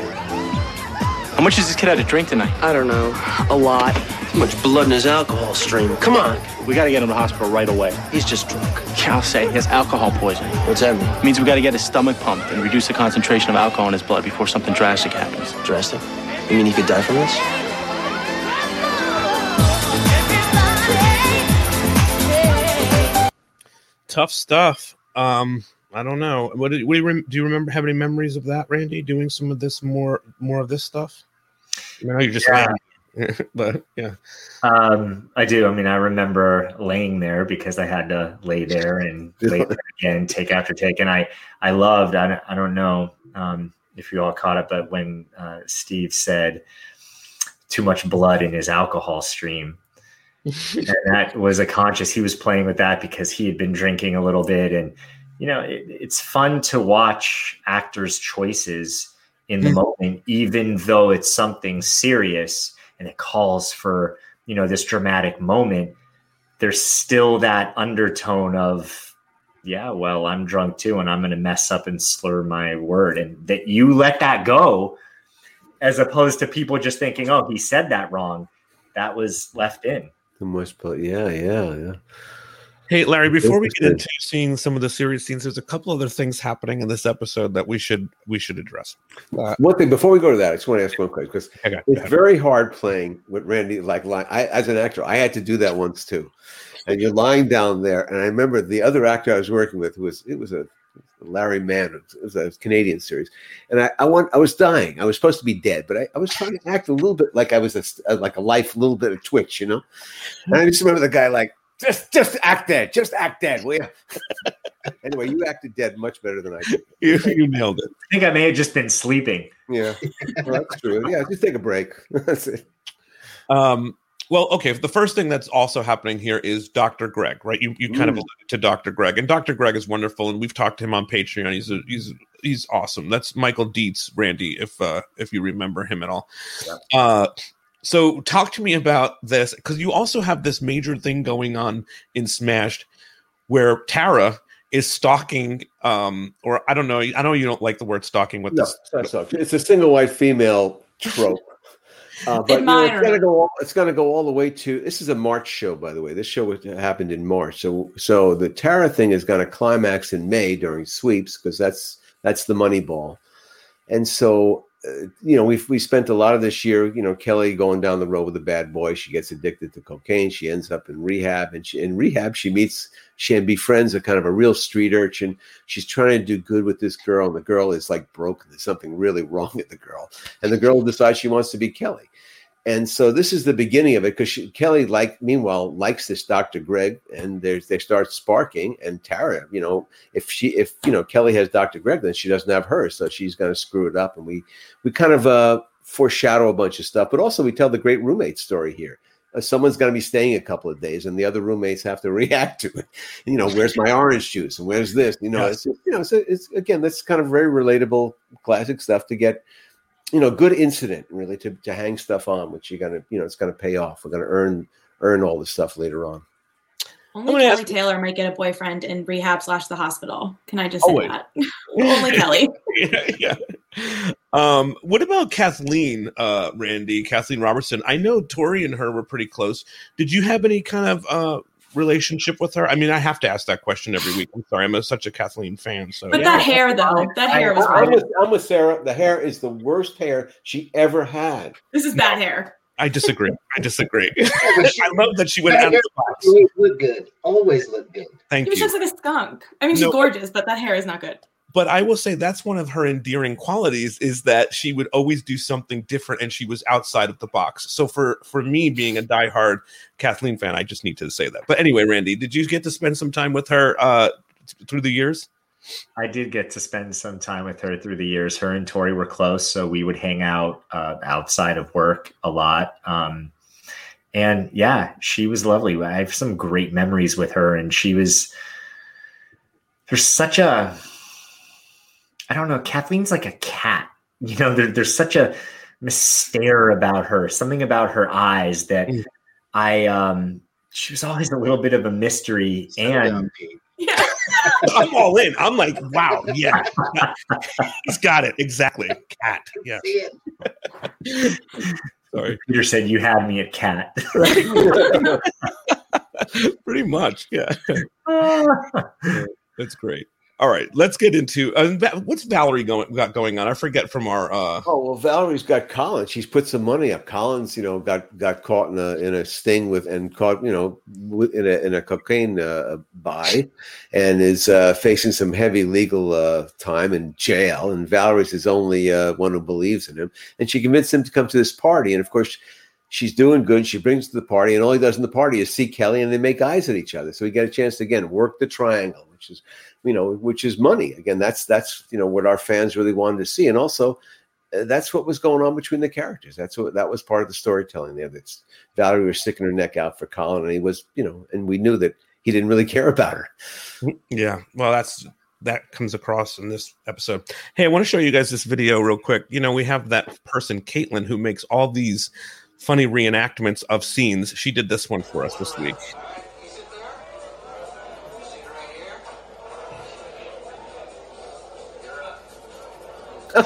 How much does this kid have to drink tonight? I don't know. A lot. Too much blood in his alcohol stream. Come on. We gotta get him to the hospital right away. He's just drunk. I'll say he has alcohol poisoning. What's that mean? means we gotta get his stomach pumped and reduce the concentration of alcohol in his blood before something drastic happens. Drastic? You mean he could die from this? Tough stuff. Um, I don't know. What do, what do you rem- do? You remember have any memories of that, Randy? Doing some of this more more of this stuff. I know you're just Yeah. laughing, but yeah. Um, I do. I mean, I remember laying there because I had to lay there and lay there again, take after take. And I, I loved. I don't, I don't know um, if you all caught it, but when uh, Steve said too much blood in his alcohol stream, and that was a conscious. He was playing with that because he had been drinking a little bit, and you know, it, it's fun to watch actors' choices in the hmm. moment, even though it's something serious and it calls for you know this dramatic moment. There's still that undertone of, yeah, well, I'm drunk too, and I'm going to mess up and slur my word, and that you let that go, as opposed to people just thinking, oh, he said that wrong. That was left in. The most, but yeah, yeah, yeah. Hey, Larry, before we get into seeing some of the serious scenes, there's a couple other things happening in this episode that we should we should address. Uh, One thing before we go to that, I just want to ask one question because Okay, it's very hard playing with Randy. Like, li- I, as an actor, I had to do that once too. And you're lying down there, and I remember the other actor I was working with who was it was a Larry Mann. It was a Canadian series, and I, I want I was dying. I was supposed to be dead, but I, I was trying to act a little bit like I was a, s- uh, like a life, a little bit of twitch, you know. And I just remember the guy like just just act dead, just act dead. will you?" anyway, you acted dead much better than I did. you, you nailed it. I think I may have just been sleeping. Yeah, well, that's true. Yeah, just take a break. That's it. Um, well, okay. The first thing that's also happening here is Dr. Greg, right? You you kind of Mm. alluded to Dr. Greg, and Dr. Greg is wonderful, and we've talked to him on Patreon. He's a, he's he's awesome. That's Michael Dietz, Randy, if uh, if you remember him at all. Uh, so talk to me about this because you also have this major thing going on in Smashed, where Tara is stalking, um, or I don't know. I know you don't like the word stalking with No, this. it's not so. It's a single white female trope. Uh, but you know, it's gonna go. All, it's gonna go all the way to. This is a March show, by the way. This show happened in March. So, so the Tara thing is going to climax in May during sweeps because that's that's the money ball. And so, Uh, you know, we we spent a lot of this year, you know, Kelly going down the road with a bad boy. She gets addicted to cocaine. She ends up in rehab, and she, in rehab she meets she and befriends a kind of a real street urchin. She's trying to do good with this girl, and the girl is like broken. There's something really wrong with the girl, and the girl decides she wants to be Kelly. And so this is the beginning of it because Kelly, like meanwhile, likes this Dr. Greg, and they start sparking. And Tara, you know, if she if you know Kelly has Dr. Greg, then she doesn't have her, so she's going to screw it up. And we we kind of uh, foreshadow a bunch of stuff, but also we tell the great roommate story here. Uh, someone's going to be staying a couple of days, and the other roommates have to react to it. You know, where's my orange juice, and where's this? You know, Yes. it's you know, it's, it's again, that's kind of very relatable, classic stuff to get you know, good incident really to, to hang stuff on, which you're gonna, you know, it's gonna pay off. We're gonna earn earn all this stuff later on. Only gonna Kelly ask- Taylor might get a boyfriend in rehab slash the hospital. Can I just Oh, say wait. that? Only Kelly. yeah, yeah. Um, what about Kathleen, uh, Randy, Kathleen Robertson? I know Tori and her were pretty close. Did you have any kind of uh, relationship with her? I mean, I have to ask that question every week. I'm sorry, I'm a, such a Kathleen fan. So But that hair, though, that hair was I, am great. with, I'm with Sarah. The hair is the worst hair she ever had. This is bad hair. I disagree. I disagree. I love that she went out of the box. Always look good. Always look good. Thank She you. She looks like a skunk. I mean, she's No. gorgeous, but that hair is not good. But I will say that's one of her endearing qualities is that she would always do something different and she was outside of the box. So for for me being a diehard Kathleen fan, I just need to say that. But anyway, Randy, did you get to spend some time with her uh through the years? I did get to spend some time with her through the years. Her and Tori were close, so we would hang out uh, outside of work a lot. Um, and yeah, she was lovely. I have some great memories with her, and she was. There's such a. I don't know. Kathleen's like a cat. You know, there, there's such a stare about her. Something about her eyes that I. um She was always a little bit of a mystery, and. I'm all in. I'm like, wow, yeah. He's got it. Exactly. Cat. Yeah. Sorry. Peter said you had me at cat. Pretty much. Yeah. That's great. All right, let's get into uh, what's Valerie going got going on. I forget from our uh Oh well, Valerie's got Collins. She's put some money up. Collins, you know, got got caught in a in a sting with and caught, you know, in a in a cocaine uh, buy, and is uh, facing some heavy legal uh, time in jail. And Valerie's his only uh, one who believes in him, and she convinced him to come to this party. And of course, she's doing good. She brings to the party, and all he does in the party is see Kelly, and they make eyes at each other. So we get a chance to again work the triangle, which is you know, which is money. Again, that's that's you know what our fans really wanted to see, and also uh, that's what was going on between the characters. That's what that was part of the storytelling there. That's Valerie was sticking her neck out for Colin, and he was, you know, and we knew that he didn't really care about her. Yeah, well, that's that comes across in this episode. Hey, I want to show you guys this video real quick. You know, we have that person, Caitlin, who makes all these funny reenactments of scenes. She did this one for us this week.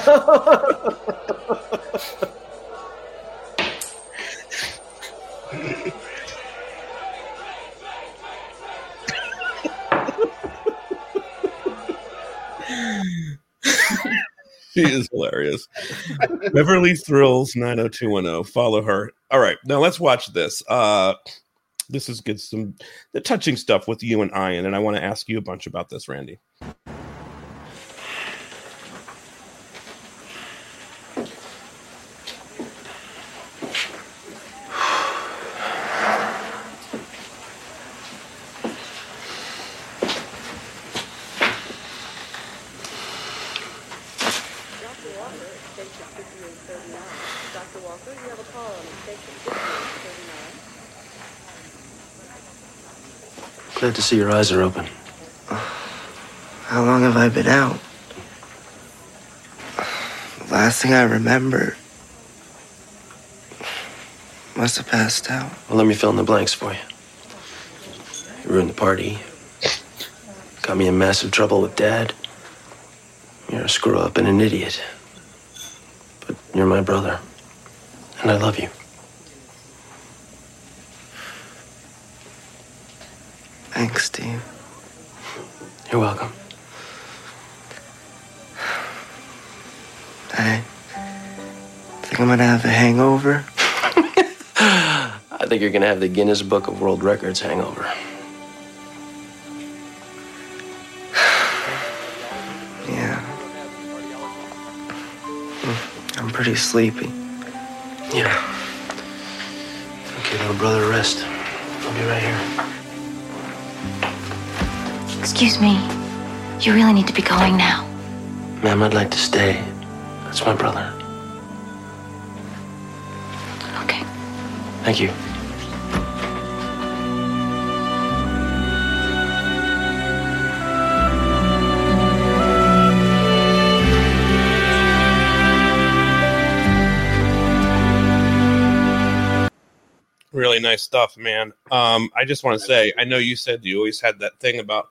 she is hilarious. Beverly Thrills 90210. Follow her. All right, now let's watch this. Uh this is good some the touching stuff with you and Ian, and I want to ask you a bunch about this, Randy. Glad to see your eyes are open. How long have I been out? The last thing I remember must have passed out. Well, let me fill in the blanks for you. You ruined the party. Got me in massive trouble with Dad. You're a screw up and an idiot. But you're my brother. And I love you. Thanks, Steve. You're welcome. I think I'm gonna have a hangover. I think you're gonna have the Guinness Book of World Records hangover. Yeah. I'm pretty sleepy. Give a brother a rest. I'll be right here. Excuse me. You really need to be going now. Ma'am, I'd like to stay. That's my brother. Okay. Thank you. Really nice stuff, man. Um, I just want to say, I know you said you always had that thing about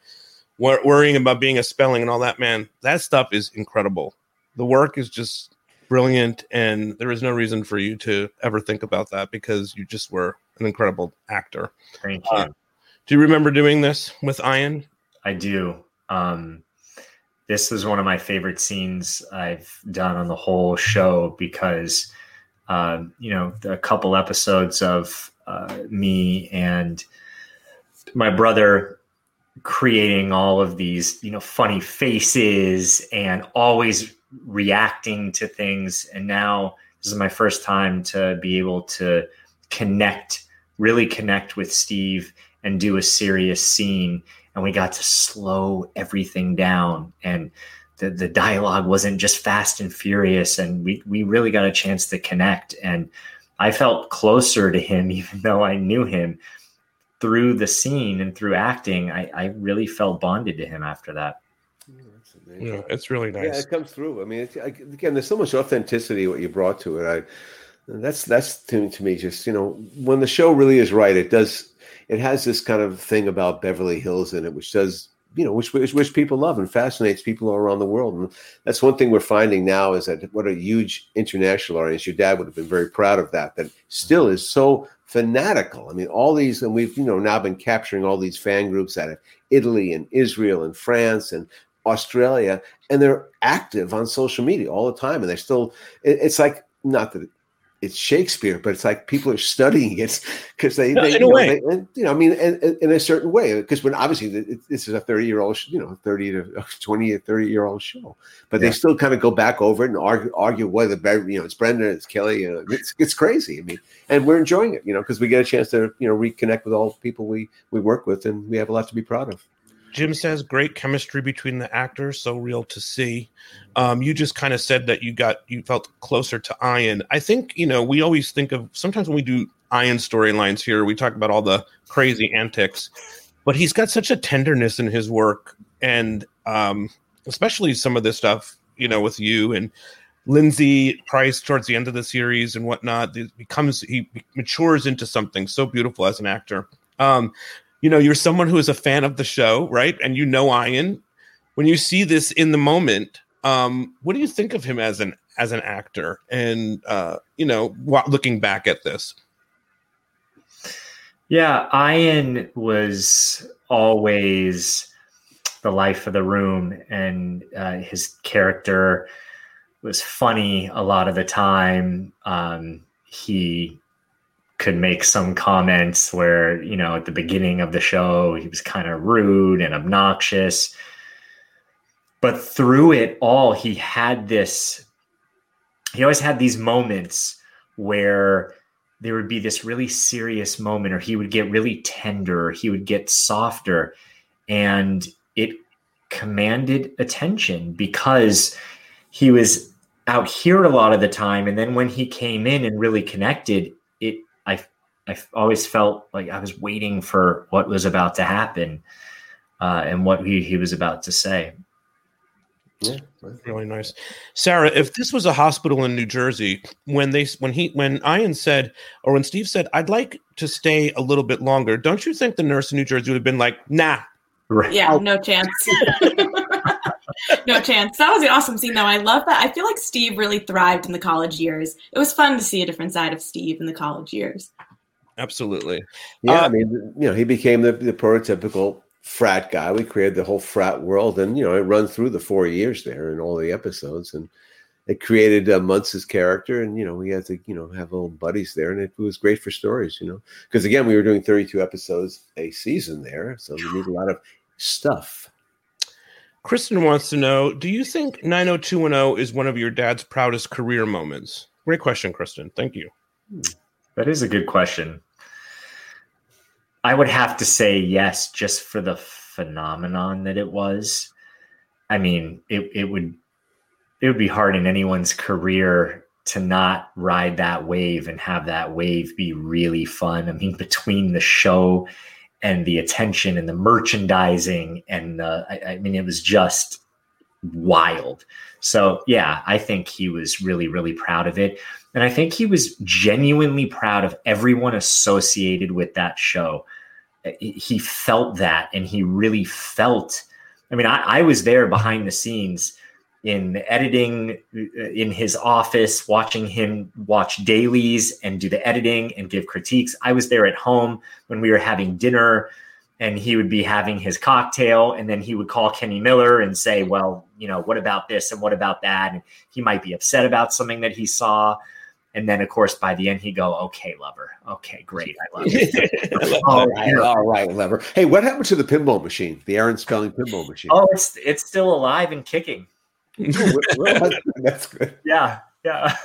wor- worrying about being a spelling and all that, man. That stuff is incredible. The work is just brilliant, and there is no reason for you to ever think about that because you just were an incredible actor. Thank Uh, you. do you remember doing this with Ian? I do. Um, this was one of my favorite scenes I've done on the whole show because, uh, you know, a couple episodes of uh, me and my brother creating all of these, you know, funny faces and always reacting to things. And now this is my first time to be able to connect, really connect with Steve and do a serious scene. And we got to slow everything down. And the, the dialogue wasn't just fast and furious. And we, we really got a chance to connect. And i felt closer to him even though i knew him through the scene and through acting i, I really felt bonded to him after that Yeah, it's really nice. Yeah, it comes through. I mean, it's, I, again, there's so much authenticity what you brought to it. I that's that's to, to me just you know when the show really is right, it does it has this kind of thing about Beverly Hills in it, which does you know which which, which people love and fascinates people all around the world. And that's one thing we're finding now is that what a huge international audience. Your dad would have been very proud of that. That still is so fanatical. I mean, all these, and we've you know now been capturing all these fan groups out of Italy and Israel and France and Australia, and they're active on social media all the time, and they're still. It, it's like not that it's Shakespeare, but it's like people are studying it because they, No, they you know, they- and, you know, I mean, in, a certain way, because when obviously th- this is a thirty-year-old, you know, thirty to twenty or thirty-year-old show, but Yeah. they still kind of go back over it and argue, argue whether you know it's Brenda, it's Kelly, you know, it's it's crazy. I mean, and we're enjoying it, you know, because we get a chance to you know reconnect with all the people we we work with, and we have a lot to be proud of. Jim says great chemistry between the actors, so real to see. Um, you just kind of said that you got you felt closer to Ian. I think you know we always think of sometimes when we do Ian storylines here, we talk about all the crazy antics, but he's got such a tenderness in his work, and um, especially some of this stuff you know with you and Lindsay Price towards the end of the series and whatnot. It becomes he matures into something so beautiful as an actor. Um, you know, you're someone who is a fan of the show, right? And you know Ian. When you see this in the moment, um, what do you think of him as an as an actor? And uh, you know, looking back at this, Yeah, Ian was always the life of the room, and uh, his character was funny a lot of the time. Um, he could make some comments where, you know, at the beginning of the show, he was kind of rude and obnoxious. But through it all, he had this, he always had these moments where there would be this really serious moment or he would get really tender he would get softer and it commanded attention because he was out here a lot of the time and then when he came in and really connected i i always felt like i was waiting for what was about to happen uh, and what he, he was about to say Yeah, really nice. Sarah, if this was a hospital in New Jersey, when they when he when Ian said or when Steve said, "I'd like to stay a little bit longer," don't you think the nurse in New Jersey would have been like, "Nah"? Right. Yeah, no chance. no chance. That was an awesome scene, though. I love that. I feel like Steve really thrived in the college years. It was fun to see a different side of Steve in the college years. Absolutely. Yeah, Uh, I mean, you know, he became the, the prototypical frat guy. We created the whole frat world, and you know, it run through the four years there in all the episodes, and it created uh, Muntz's character, and you know, we had to you know have little buddies there, and it was great for stories, you know, because again, we were doing thirty-two episodes a season there, so we need a lot of stuff. Kristen wants to know: Do you think 90210 is one of your dad's proudest career moments? Great question, Kristen. Thank you. Hmm. That is a good question. I would have to say yes, just for the phenomenon that it was. I mean, it, it would it would be hard in anyone's career to not ride that wave and have that wave be really fun. I mean, between the show and the attention and the merchandising and the, I, I mean, it was just wild. So yeah, I think he was really, really proud of it. And I think he was genuinely proud of everyone associated with that show. Uh, he felt that and he really felt. I mean, I, I was there behind the scenes in editing uh, in his office, watching him watch dailies and do the editing and give critiques. I was there at home when we were having dinner and he would be having his cocktail and then he would call Kenny Miller and say, well, you know, what about this and what about that? And he might be upset about something that he saw. And then, of course, by the end, he go, "Okay, lover. Okay, great. I love it. all right, all right, lover. Hey, what happened to the pinball machine? The Aaron Spelling pinball machine? Oh, it's it's still alive and kicking. That's good. Yeah, yeah.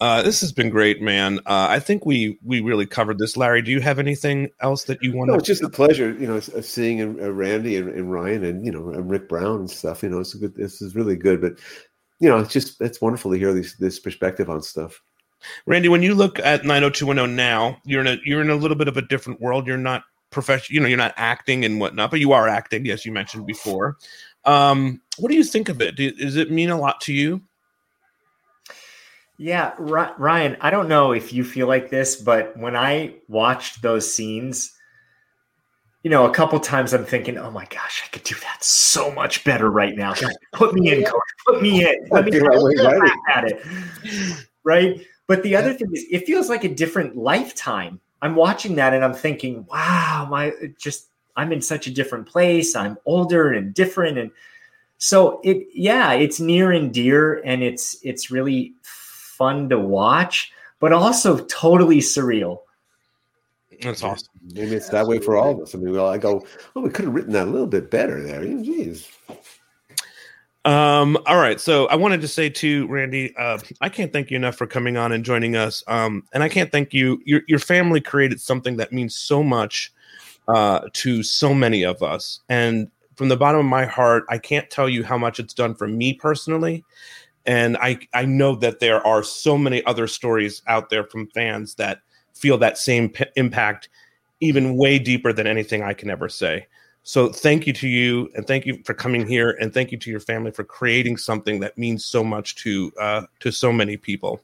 Uh, this has been great, man. Uh, I think we we really covered this. Larry, do you have anything else that you want? No, to it's just a pleasure, you know, seeing uh, Randy and, and, Ryan and you know and Rick Brown and stuff. You know, it's a good. This is really good, but you know, it's just it's wonderful to hear these this perspective on stuff. Randy, when you look at 90210 now, you're in a you're in a little bit of a different world. You're not professional, you know, you're not acting and whatnot, but you are acting, yes, you mentioned before. Um, what do you think of it? Does it mean a lot to you? Yeah, Ryan, I don't know if you feel like this, but when I watched those scenes, you know, a couple times I'm thinking, oh my gosh, I could do that so much better right now. Put me in, coach. Put me in. Let me right. at it. Right. But the other thing is, it feels like a different lifetime. I'm watching that and I'm thinking, wow, my just I'm in such a different place. I'm older and different. And so it, yeah, it's near and dear and it's, it's really fun to watch, but also totally surreal. That's awesome. Maybe it's that way for all of us. I mean, well, I go, well, we could have written that a little bit better there. Jeez. Um, all right. So I wanted to say to Randy, uh, I can't thank you enough for coming on and joining us. Um, and I can't thank you. Your, your family created something that means so much uh, to so many of us. And from the bottom of my heart, I can't tell you how much it's done for me personally. And I, I know that there are so many other stories out there from fans that feel that same p- impact, even way deeper than anything I can ever say. So thank you to you, and thank you for coming here, and thank you to your family for creating something that means so much to uh, to so many people.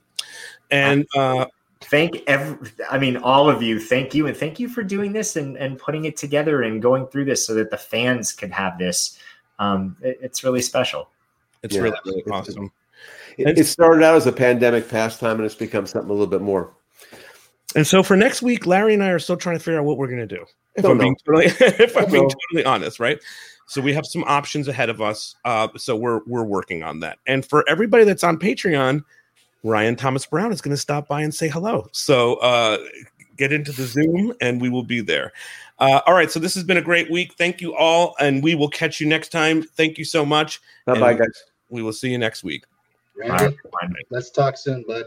And uh, thank every i mean all of you thank you and thank you for doing this and, and putting it together and going through this so that the fans could have this. Um, it, it's really special. It's yeah, really really it's, awesome. it, it, started out as a pandemic pastime and it's become something a little bit more. And so for next week larry and i are still trying to figure out what we're going to do if i'm, being totally, if I'm being totally honest right? So we have some options ahead of us uh, so we're we're working on that. And for everybody that's on patreon Ryan Thomas Brown is going to stop by and say hello. So uh, get into the Zoom and we will be there. Uh, all right. So this has been a great week. Thank you all. And we will catch you next time. Thank you so much. Bye bye, guys. We will see you next week. Randy, let's talk soon, bud.